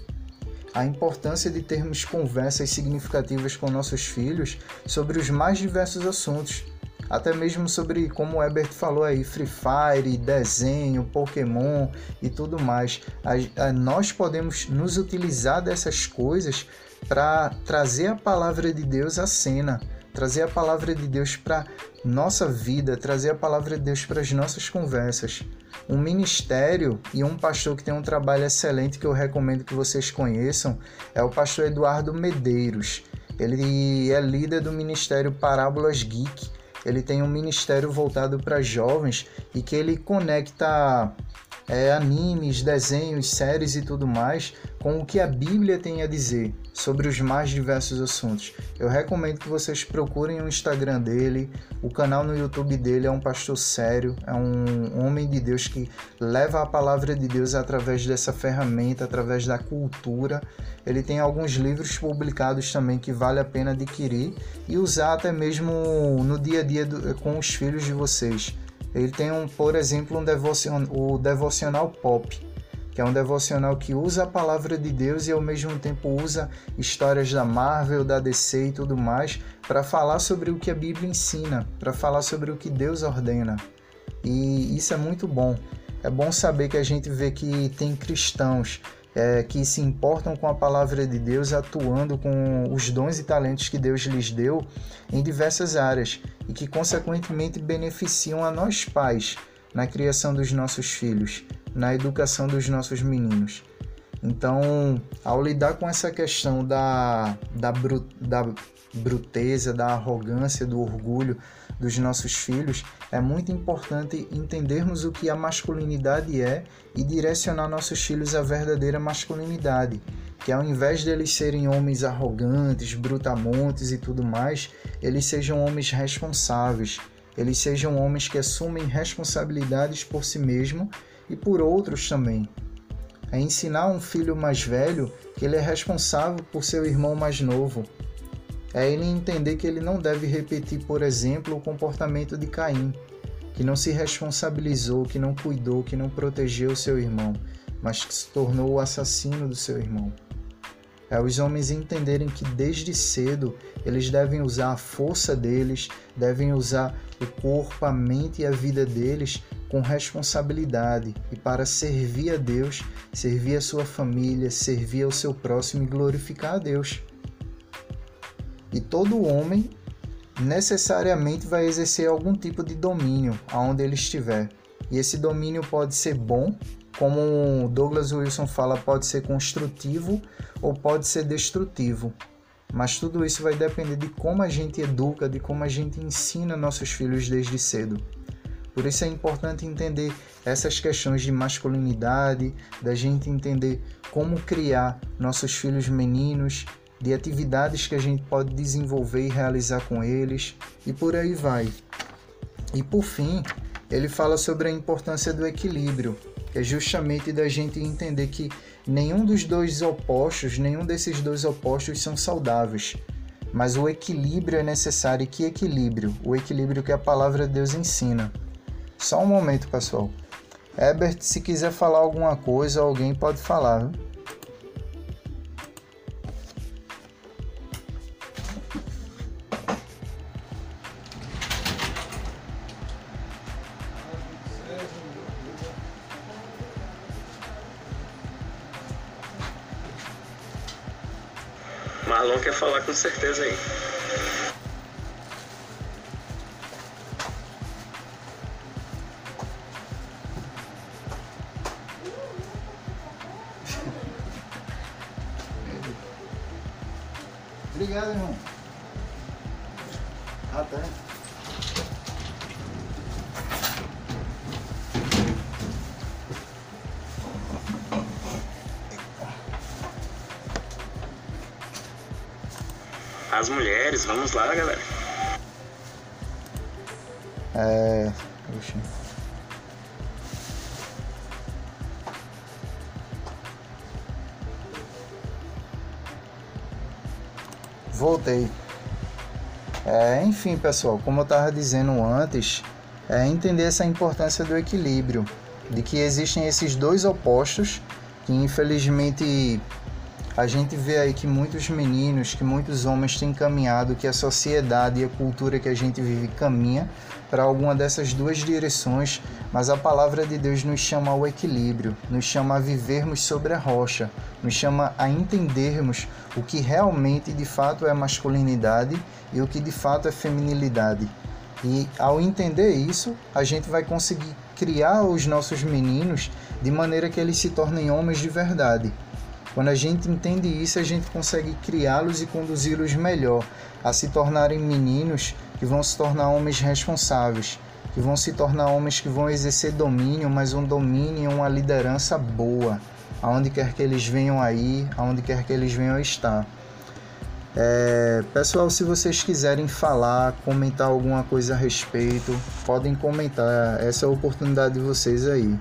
A importância de termos conversas significativas com nossos filhos sobre os mais diversos assuntos, até mesmo sobre como o Ebert falou aí, Free Fire, desenho, Pokémon e tudo mais. A, a, nós podemos nos utilizar dessas coisas para trazer a palavra de Deus à cena, trazer a palavra de Deus para nossa vida, trazer a palavra de Deus para as nossas conversas. Um ministério e um pastor que tem um trabalho excelente que eu recomendo que vocês conheçam é o pastor Eduardo Medeiros. Ele é líder do ministério Parábolas Geek ele tem um ministério voltado para jovens e que ele conecta é, animes, desenhos, séries e tudo mais com o que a Bíblia tem a dizer sobre os mais diversos assuntos. Eu recomendo que vocês procurem o Instagram dele, o canal no YouTube dele é um pastor sério, é um homem de Deus que leva a palavra de Deus através dessa ferramenta, através da cultura. Ele tem alguns livros publicados também que vale a pena adquirir e usar até mesmo no dia a dia do, com os filhos de vocês. Ele tem, um, por exemplo, um o devocional pop, que é um devocional que usa a palavra de Deus e ao mesmo tempo usa histórias da Marvel, da DC e tudo mais para falar sobre o que a Bíblia ensina, para falar sobre o que Deus ordena. E isso é muito bom. É bom saber que a gente vê que tem cristãos é, que se importam com a palavra de Deus, atuando com os dons e talentos que Deus lhes deu em diversas áreas e que, consequentemente, beneficiam a nós pais na criação dos nossos filhos, na educação dos nossos meninos. Então, ao lidar com essa questão da, da, bru, da bruteza, da arrogância, do orgulho dos nossos filhos, é muito importante entendermos o que a masculinidade é e direcionar nossos filhos à verdadeira masculinidade. Que ao invés de eles serem homens arrogantes, brutamontes e tudo mais, eles sejam homens responsáveis, eles sejam homens que assumem responsabilidades por si mesmo e por outros também. É ensinar um filho mais velho que ele é responsável por seu irmão mais novo. É ele entender que ele não deve repetir, por exemplo, o comportamento de Caim, que não se responsabilizou, que não cuidou, que não protegeu seu irmão, mas que se tornou o assassino do seu irmão. É os homens entenderem que desde cedo eles devem usar a força deles, devem usar o corpo, a mente e a vida deles com responsabilidade e para servir a Deus, servir a sua família, servir ao seu próximo e glorificar a Deus. E todo homem necessariamente vai exercer algum tipo de domínio aonde ele estiver. E esse domínio pode ser bom, como Douglas Wilson fala, pode ser construtivo ou pode ser destrutivo. Mas tudo isso vai depender de como a gente educa, de como a gente ensina nossos filhos desde cedo. Por isso é importante entender essas questões de masculinidade, da gente entender como criar nossos filhos meninos, de atividades que a gente pode desenvolver e realizar com eles, e por aí vai. E por fim, ele fala sobre a importância do equilíbrio, que é justamente da gente entender que nenhum dos dois opostos, nenhum desses dois opostos são saudáveis. Mas o equilíbrio é necessário. E que equilíbrio? O equilíbrio que a palavra de Deus ensina. Só um momento, pessoal. Herbert, se quiser falar alguma coisa, alguém pode falar. Viu? Marlon quer falar com certeza aí. Obrigado, irmão. Até. As mulheres, vamos lá, galera. É. Voltei. É, enfim, pessoal, como eu estava dizendo antes, é entender essa importância do equilíbrio, de que existem esses dois opostos que infelizmente a gente vê aí que muitos meninos, que muitos homens têm caminhado, que a sociedade e a cultura que a gente vive caminha para alguma dessas duas direções, mas a palavra de Deus nos chama ao equilíbrio, nos chama a vivermos sobre a rocha, nos chama a entendermos o que realmente de fato é masculinidade e o que de fato é feminilidade. E ao entender isso, a gente vai conseguir criar os nossos meninos de maneira que eles se tornem homens de verdade. Quando a gente entende isso, a gente consegue criá-los e conduzi-los melhor a se tornarem meninos que vão se tornar homens responsáveis, que vão se tornar homens que vão exercer domínio, mas um domínio e uma liderança boa, aonde quer que eles venham aí, aonde quer que eles venham estar. É, pessoal, se vocês quiserem falar, comentar alguma coisa a respeito, podem comentar. Essa é a oportunidade de vocês aí.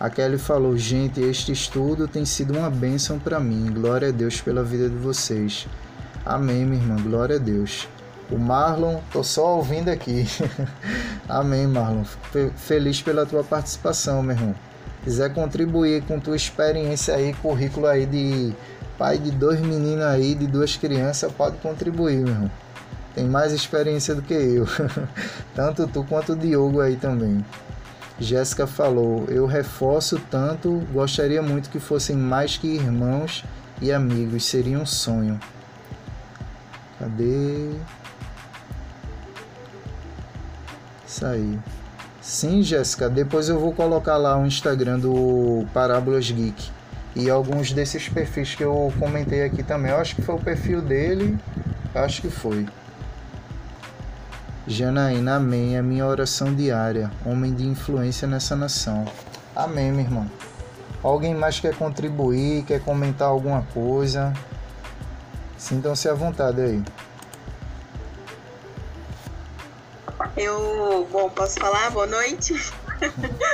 A Kelly falou: Gente, este estudo tem sido uma bênção para mim. Glória a Deus pela vida de vocês. Amém, minha irmã. Glória a Deus. O Marlon, tô só ouvindo aqui. Amém, Marlon. Feliz pela tua participação, meu irmão. Quiser contribuir com tua experiência aí, currículo aí de pai de dois meninos aí, de duas crianças, pode contribuir, meu irmão. Tem mais experiência do que eu. Tanto tu quanto o Diogo aí também. Jéssica falou: Eu reforço tanto, gostaria muito que fossem mais que irmãos e amigos, seria um sonho. Cadê? Isso aí. Sim, Jéssica, depois eu vou colocar lá o Instagram do Parábolas Geek e alguns desses perfis que eu comentei aqui também. Eu acho que foi o perfil dele, acho que foi. Janaína, amém. É minha oração diária. Homem de influência nessa nação. Amém, meu irmão. Alguém mais quer contribuir, quer comentar alguma coisa? Sintam-se à vontade aí. Eu, bom, posso falar? Boa noite.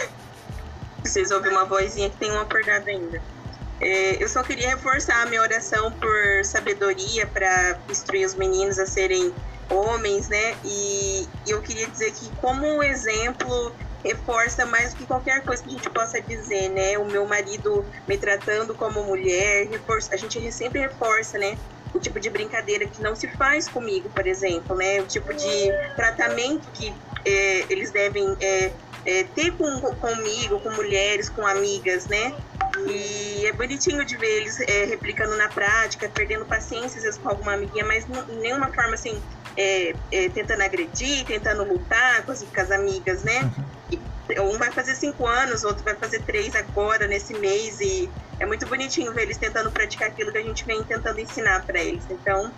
Vocês ouvem uma vozinha que tem uma acordada ainda. É, eu só queria reforçar a minha oração por sabedoria para instruir os meninos a serem homens, né? E, eu queria dizer que, como um exemplo, reforça mais do que qualquer coisa que a gente possa dizer, né? O meu marido me tratando como mulher, reforça, a gente sempre reforça, né? O tipo de brincadeira que não se faz comigo, por exemplo, né? O tipo de tratamento que é, eles devem é, é, ter com, comigo, com mulheres, com amigas, né? E é bonitinho de ver eles é, replicando na prática, perdendo paciência às vezes com alguma amiguinha, mas não, nenhuma forma assim é, é, tentando agredir, tentando lutar com as, com as amigas, né? Um vai fazer cinco anos, outro vai fazer três agora, nesse mês, e é muito bonitinho ver eles tentando praticar aquilo que a gente vem tentando ensinar para eles. Então,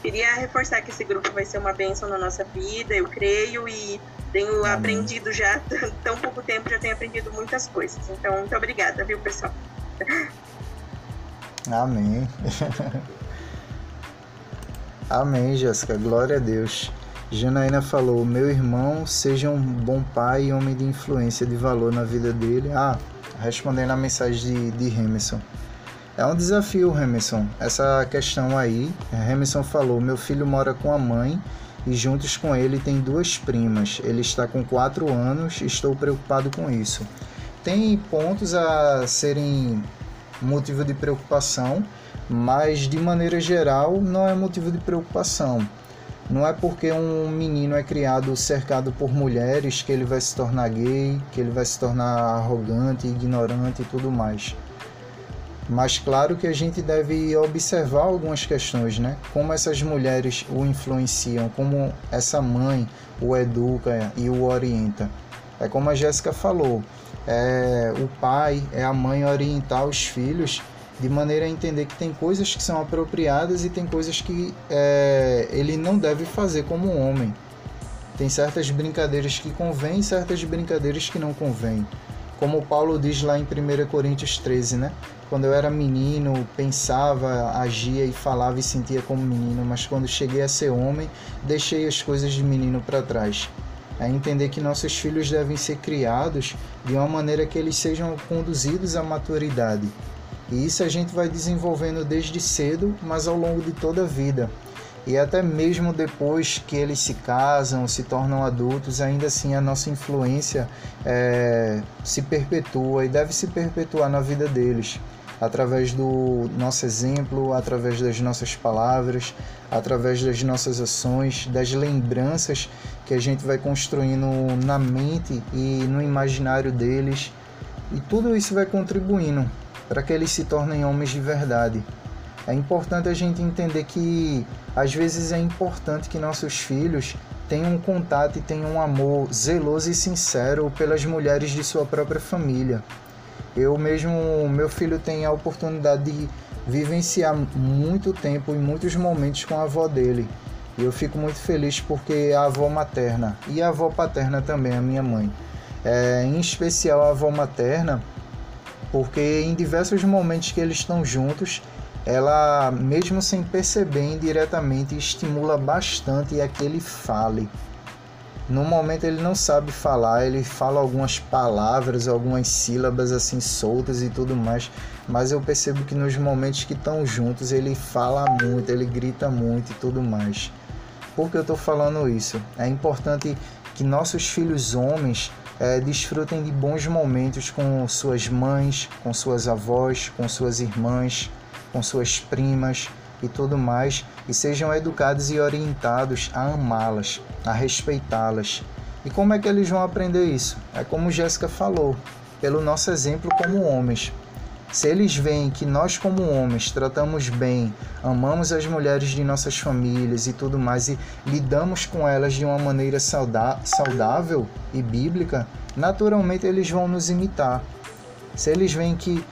queria reforçar que esse grupo vai ser uma bênção na nossa vida, eu creio, e tenho Amém. aprendido já, tão pouco tempo, já tenho aprendido muitas coisas. Então, muito obrigada, viu, pessoal? Amém. Amém, Jéssica. Glória a Deus. Janaína falou: Meu irmão, seja um bom pai e homem de influência de valor na vida dele. Ah, respondendo a mensagem de, de Remerson. É um desafio, Remerson, essa questão aí. Remerson falou: Meu filho mora com a mãe e juntos com ele tem duas primas. Ele está com quatro anos e estou preocupado com isso. Tem pontos a serem motivo de preocupação, mas de maneira geral não é motivo de preocupação. Não é porque um menino é criado cercado por mulheres que ele vai se tornar gay, que ele vai se tornar arrogante, ignorante e tudo mais. Mas claro que a gente deve observar algumas questões, né? Como essas mulheres o influenciam, como essa mãe o educa e o orienta. É como a Jéssica falou, é, o pai, é a mãe orientar os filhos de maneira a entender que tem coisas que são apropriadas e tem coisas que é, ele não deve fazer como homem. Tem certas brincadeiras que convêm certas brincadeiras que não convêm. Como Paulo diz lá em 1 Coríntios 13, né? Quando eu era menino, pensava, agia e falava e sentia como menino, mas quando cheguei a ser homem, deixei as coisas de menino para trás. É entender que nossos filhos devem ser criados de uma maneira que eles sejam conduzidos à maturidade. E isso a gente vai desenvolvendo desde cedo, mas ao longo de toda a vida. E até mesmo depois que eles se casam, se tornam adultos, ainda assim a nossa influência é, se perpetua e deve se perpetuar na vida deles através do nosso exemplo, através das nossas palavras, através das nossas ações, das lembranças que a gente vai construindo na mente e no imaginário deles. E tudo isso vai contribuindo para que eles se tornem homens de verdade. É importante a gente entender que às vezes é importante que nossos filhos tenham um contato e tenham um amor zeloso e sincero pelas mulheres de sua própria família. Eu mesmo, meu filho tem a oportunidade de vivenciar muito tempo e muitos momentos com a avó dele. E eu fico muito feliz porque a avó materna e a avó paterna também, a minha mãe. É, em especial a avó materna, porque em diversos momentos que eles estão juntos, ela, mesmo sem perceber indiretamente, estimula bastante a que ele fale. No momento ele não sabe falar, ele fala algumas palavras, algumas sílabas assim soltas e tudo mais, mas eu percebo que nos momentos que estão juntos ele fala muito, ele grita muito e tudo mais. Por que eu estou falando isso? É importante que nossos filhos homens é, desfrutem de bons momentos com suas mães, com suas avós, com suas irmãs, com suas primas e tudo mais, e sejam educados e orientados a amá-las, a respeitá-las. E como é que eles vão aprender isso? É como Jéssica falou, pelo nosso exemplo como homens. Se eles veem que nós, como homens, tratamos bem, amamos as mulheres de nossas famílias e tudo mais, e lidamos com elas de uma maneira saudável e bíblica, naturalmente eles vão nos imitar. Se eles veem que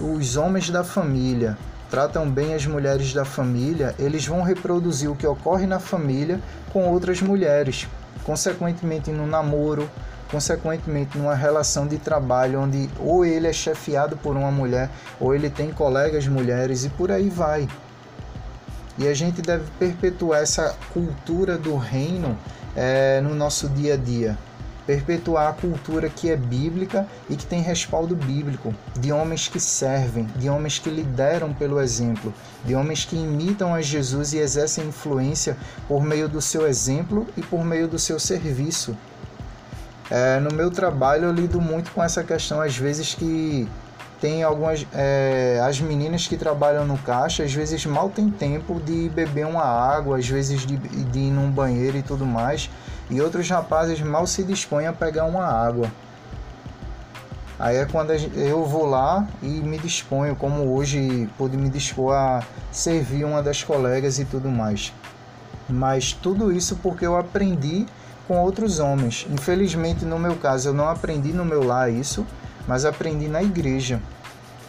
os homens da família tratam bem as mulheres da família, eles vão reproduzir o que ocorre na família com outras mulheres, consequentemente no namoro, consequentemente numa relação de trabalho onde ou ele é chefiado por uma mulher ou ele tem colegas mulheres e por aí vai. E a gente deve perpetuar essa cultura do reino é, no nosso dia a dia perpetuar a cultura que é bíblica e que tem respaldo bíblico, de homens que servem, de homens que lideram pelo exemplo, de homens que imitam a Jesus e exercem influência por meio do seu exemplo e por meio do seu serviço. É, no meu trabalho eu lido muito com essa questão, às vezes que tem algumas é, as meninas que trabalham no caixa às vezes mal tem tempo de beber uma água às vezes de, de ir num banheiro e tudo mais e outros rapazes mal se dispõem a pegar uma água. Aí é quando eu vou lá e me disponho como hoje pude me dispor a servir uma das colegas e tudo mais. Mas tudo isso porque eu aprendi com outros homens infelizmente no meu caso eu não aprendi no meu lar isso mas aprendi na igreja,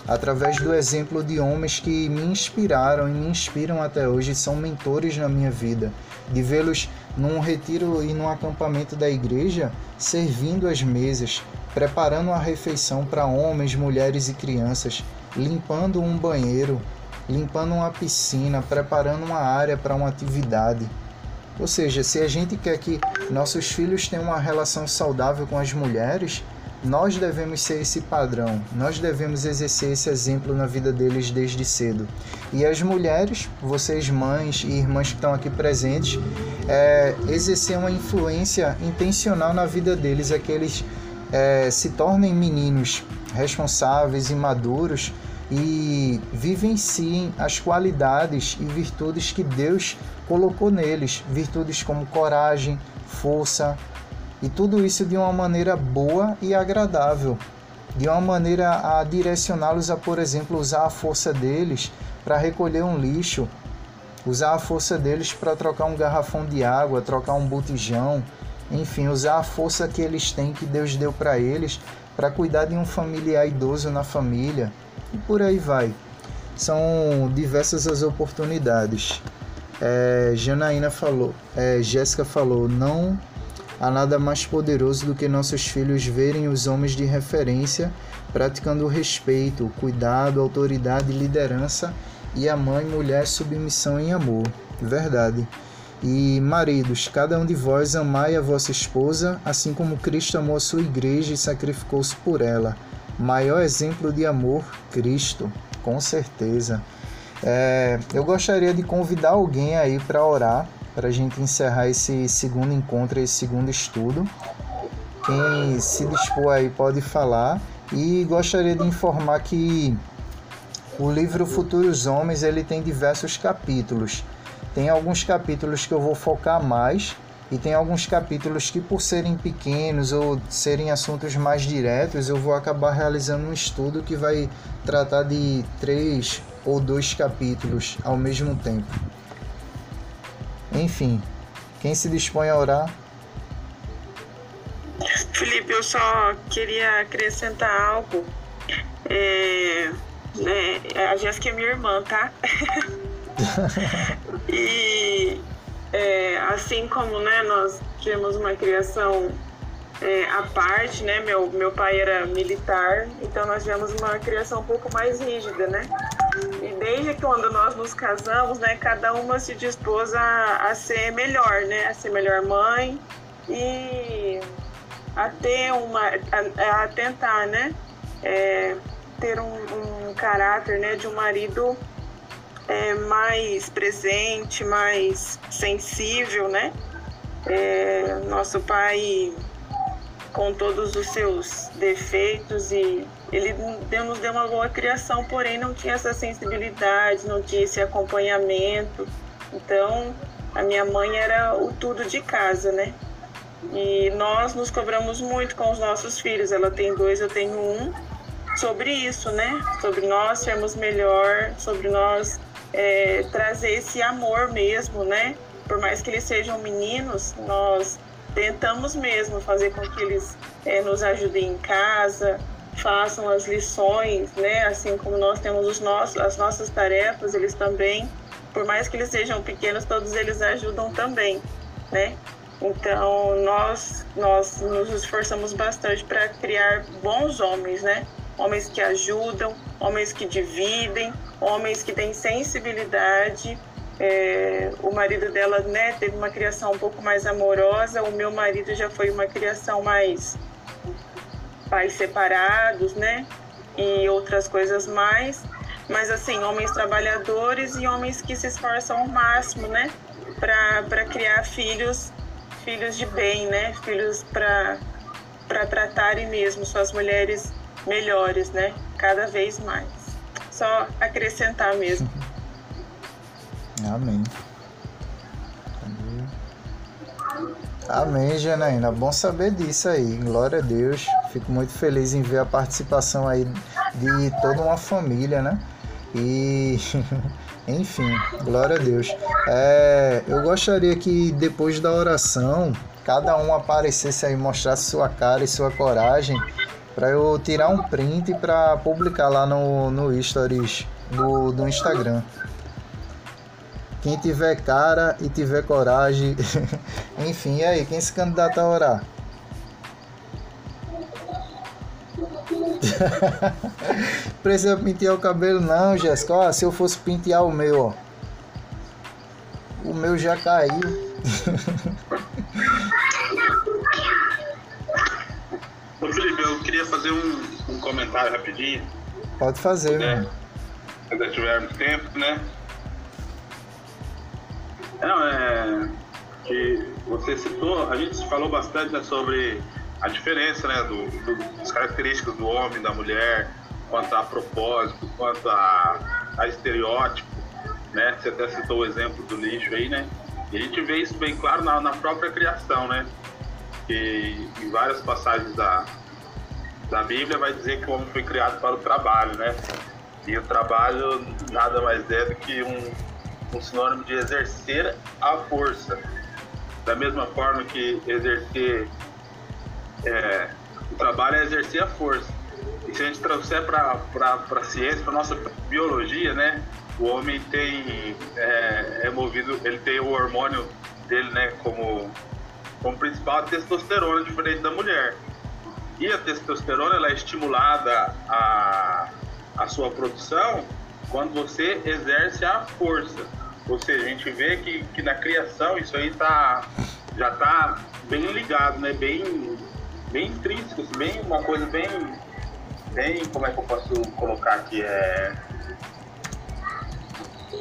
através do exemplo de homens que me inspiraram e me inspiram até hoje, são mentores na minha vida, de vê-los num retiro e num acampamento da igreja, servindo as mesas, preparando a refeição para homens, mulheres e crianças, limpando um banheiro, limpando uma piscina, preparando uma área para uma atividade. Ou seja, se a gente quer que nossos filhos tenham uma relação saudável com as mulheres, nós devemos ser esse padrão, nós devemos exercer esse exemplo na vida deles desde cedo. E as mulheres, vocês mães e irmãs que estão aqui presentes, é, exercer uma influência intencional na vida deles, é que eles é, se tornem meninos responsáveis e maduros e vivenciem as qualidades e virtudes que Deus colocou neles, virtudes como coragem, força, e tudo isso de uma maneira boa e agradável, de uma maneira a direcioná-los a, por exemplo, usar a força deles para recolher um lixo, usar a força deles para trocar um garrafão de água, trocar um botijão, enfim, usar a força que eles têm, que Deus deu para eles, para cuidar de um familiar idoso na família e por aí vai. são diversas as oportunidades. É, Janaína falou, é, Jéssica falou, não há nada mais poderoso do que nossos filhos verem os homens de referência praticando o respeito, o cuidado, autoridade liderança e a mãe mulher submissão em amor. Verdade. E maridos, cada um de vós amai a vossa esposa, assim como Cristo amou a sua igreja e sacrificou-se por ela. Maior exemplo de amor, Cristo, com certeza. É, eu gostaria de convidar alguém aí para orar, para a gente encerrar esse segundo encontro, esse segundo estudo. Quem se dispor aí pode falar. E gostaria de informar que o livro Futuros Homens ele tem diversos capítulos. Tem alguns capítulos que eu vou focar mais e tem alguns capítulos que por serem pequenos ou serem assuntos mais diretos, eu vou acabar realizando um estudo que vai tratar de três ou dois capítulos ao mesmo tempo. Enfim, quem se dispõe a orar? Felipe, eu só queria acrescentar algo. É, né, a Jéssica é minha irmã, tá? e é, assim como né, nós tivemos uma criação é, à parte, né? Meu, meu pai era militar, então nós tivemos uma criação um pouco mais rígida, né? E desde quando nós nos casamos, né, cada uma se dispôs a, a ser melhor, né? A ser melhor mãe e a ter uma. a, a tentar, né? É, ter um, um caráter né, de um marido é, mais presente, mais sensível, né? É, nosso pai, com todos os seus defeitos, e ele deu, nos deu uma boa criação, porém não tinha essa sensibilidade, não tinha esse acompanhamento. Então, a minha mãe era o tudo de casa, né? E nós nos cobramos muito com os nossos filhos. Ela tem dois, eu tenho um. Sobre isso, né? Sobre nós sermos melhor, sobre nós é, trazer esse amor mesmo, né? Por mais que eles sejam meninos, nós tentamos mesmo fazer com que eles é, nos ajudem em casa, façam as lições, né? Assim como nós temos os nossos, as nossas tarefas, eles também, por mais que eles sejam pequenos, todos eles ajudam também, né? Então nós nós nos esforçamos bastante para criar bons homens, né? Homens que ajudam, homens que dividem, homens que têm sensibilidade. É, o marido dela né, teve uma criação um pouco mais amorosa, o meu marido já foi uma criação mais pais separados, né? E outras coisas mais. Mas assim, homens trabalhadores e homens que se esforçam ao máximo, né? Para criar filhos, filhos de bem, né? Filhos para tratarem mesmo suas mulheres melhores, né? Cada vez mais só acrescentar mesmo. Amém. Amém, Janaína. Bom saber disso aí. Glória a Deus. Fico muito feliz em ver a participação aí de toda uma família, né? E, enfim, glória a Deus. É, eu gostaria que depois da oração, cada um aparecesse aí, mostrasse sua cara e sua coragem para eu tirar um print para publicar lá no, no stories do, do Instagram. Quem tiver cara e tiver coragem, enfim, e aí, quem se candidata a orar? Precisa pentear o cabelo não, Jéssica. Ó, se eu fosse pentear o meu, ó. O meu já caiu. Ô Felipe, eu queria fazer um, um comentário rapidinho. Pode fazer, né? Se ainda tivermos tempo, né? Não, é que você citou, a gente falou bastante né, sobre a diferença né, do, do, das características do homem da mulher, quanto a propósito, quanto a, a estereótipo, né? Você até citou o exemplo do lixo aí, né? E a gente vê isso bem claro na, na própria criação, né? que em várias passagens da, da Bíblia vai dizer que o homem foi criado para o trabalho, né? E o trabalho nada mais é do que um, um sinônimo de exercer a força. Da mesma forma que exercer é, o trabalho é exercer a força. e se a gente trouxer para a ciência, para nossa biologia, né? O homem tem é, é, movido, ele tem o hormônio dele, né? Como, como principal a testosterona, diferente da mulher. E a testosterona ela é estimulada a, a sua produção quando você exerce a força. Ou seja, a gente vê que, que na criação isso aí tá, já está bem ligado, né? Bem, bem intrínseco, assim, bem, uma coisa bem, bem, como é que eu posso colocar aqui? É,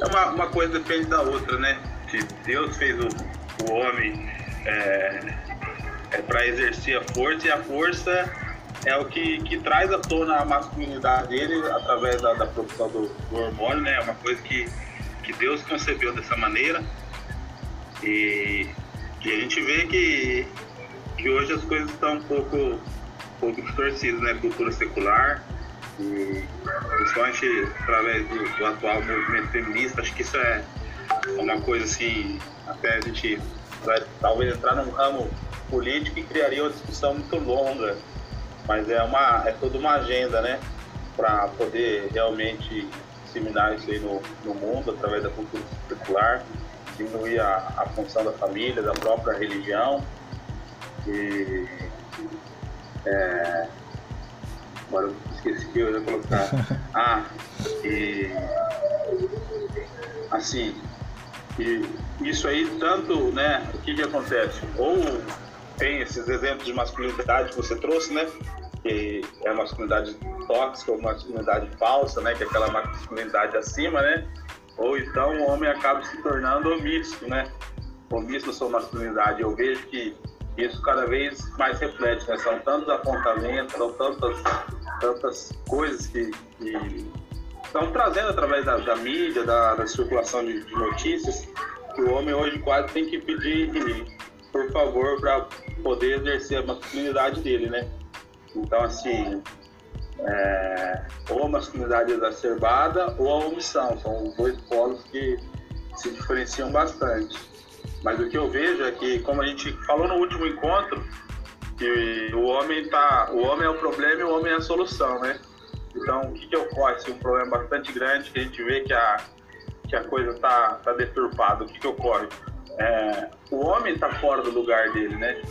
é uma, uma coisa depende da outra, né? Que Deus fez o, o homem é, é para exercer a força e a força é o que, que traz à tona a masculinidade dele através da, da produção do, do hormônio, né? É uma coisa que que Deus concebeu dessa maneira. E, e a gente vê que, que hoje as coisas estão um pouco, um pouco distorcidas, né? Cultura secular, e principalmente através do, do, atual movimento feminista, acho que isso é uma coisa assim, até a gente vai talvez entrar num ramo político e criaria uma discussão muito longa, mas é uma é toda uma agenda, né, para poder realmente disseminar isso aí no, no mundo através da cultura secular, diminuir a, a função da família, da própria religião. E, é, agora eu esqueci que eu ia colocar. Ah, e assim, e isso aí tanto, né, o que que acontece? Ou tem esses exemplos de masculinidade que você trouxe, né? Que é a masculinidade tóxica ou masculinidade falsa, né? Que é aquela masculinidade acima, né? Ou então o homem acaba se tornando omisso, né? Omisso sua masculinidade. Eu vejo que isso cada vez mais reflete, né? São tantos apontamentos, são tantas, tantas coisas que, que estão trazendo através da, da mídia, da, da circulação de, de, notícias, que o homem hoje quase tem que pedir, por favor, para poder exercer a masculinidade dele, né? Então, assim, é, ou a masculinidade exacerbada ou a omissão. São os dois polos que se diferenciam bastante. Mas o que eu vejo é que, como a gente falou no último encontro, que o homem tá, o homem é o problema e o homem é a solução, né? Então, o que, que ocorre? Se um problema bastante grande, que a gente vê que a, que a coisa tá, tá deturpada, o que, que ocorre? É, o homem está fora do lugar dele, né?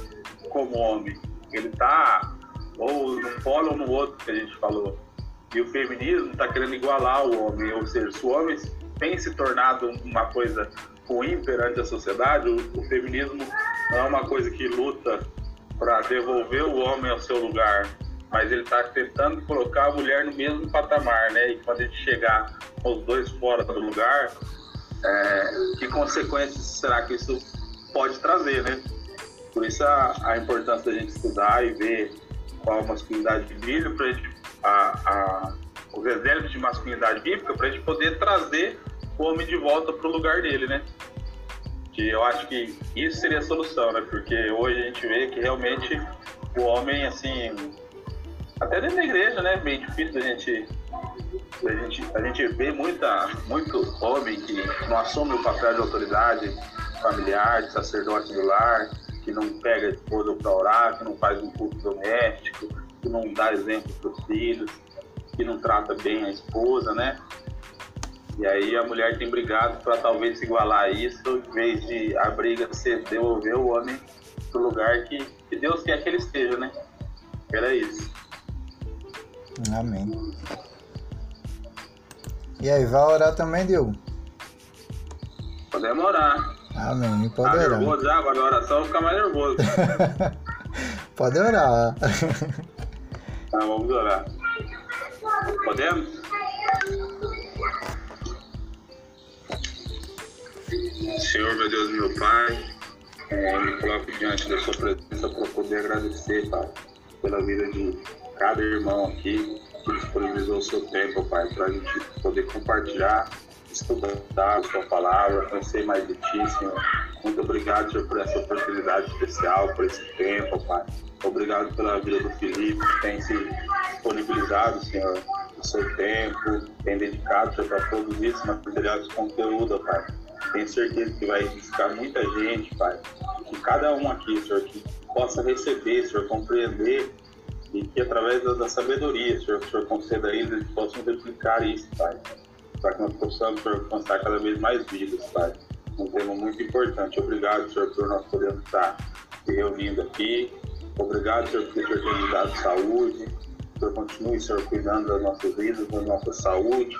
Como homem. Ele está ou num polo ou no outro que a gente falou. E o feminismo está querendo igualar o homem, ou seja, se o homem tem se tornado uma coisa ruim perante a sociedade, o, o feminismo não é uma coisa que luta para devolver o homem ao seu lugar, mas ele está tentando colocar a mulher no mesmo patamar, né? E quando a gente chegar os dois fora do lugar, é, que consequências será que isso pode trazer, né? Por isso a, a importância da gente estudar e ver qual a masculinidade bíblica, para a gente, a, a, os exemplos de masculinidade bíblica, para a gente poder trazer o homem de volta para o lugar dele, né? Que eu acho que isso seria a solução, né? Porque hoje a gente vê que realmente o homem, assim, até dentro da igreja, né? Bem difícil da gente a gente, a gente vê muita, muito homem que não assume o papel de autoridade familiar, de sacerdote do lar, que não pega a esposa para orar, que não faz um culto doméstico, que não dá exemplo para os filhos, que não trata bem a esposa, né? E aí a mulher tem brigado para talvez igualar isso, em vez de a briga ser devolver o homem para o lugar que, que Deus quer que ele esteja, né? Era isso. Amém. E aí, vai orar também, Diogo? Podemos orar. Amém. Pode tá orar. nervoso já? Agora na oração fica mais nervoso. Pode orar. tá, vamos orar. Podemos? Senhor, meu Deus, meu Pai, é, me coloco diante da sua presença para poder agradecer, Pai, pela vida de cada irmão aqui que disponibilizou o seu tempo, Pai, para a gente poder compartilhar estudar a sua palavra, conhecer mais de ti, Senhor. Muito obrigado, Senhor, por essa oportunidade especial, por esse tempo, Pai. Obrigado pela vida do Felipe, que tem se disponibilizado, Senhor, o seu tempo, tem dedicado, Senhor, para produzir esse material de conteúdo, Pai. Tenho certeza que vai edificar muita gente, Pai. Que cada um aqui, Senhor, que possa receber, Senhor, compreender e que através da, da sabedoria, Senhor, o Senhor conceda a eles que possam replicar isso, Pai, para que nós possamos, Senhor, alcançar cada vez mais vidas, Pai. Um tema muito importante. Obrigado, Senhor, por nós podermos estar se reunindo aqui. Obrigado, Senhor, Senhor tem nos dado saúde. O Senhor continue, Senhor, cuidando das nossas vidas, da nossa saúde.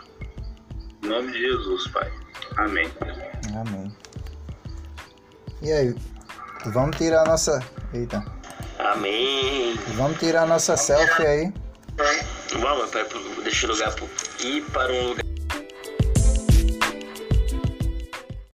Em nome de Jesus, Pai. Amém. Amém. E aí, vamos tirar a nossa. Eita. Amém. Vamos tirar a nossa selfie aí. Vamos, pai, deixa o lugar pro... ir para um lugar.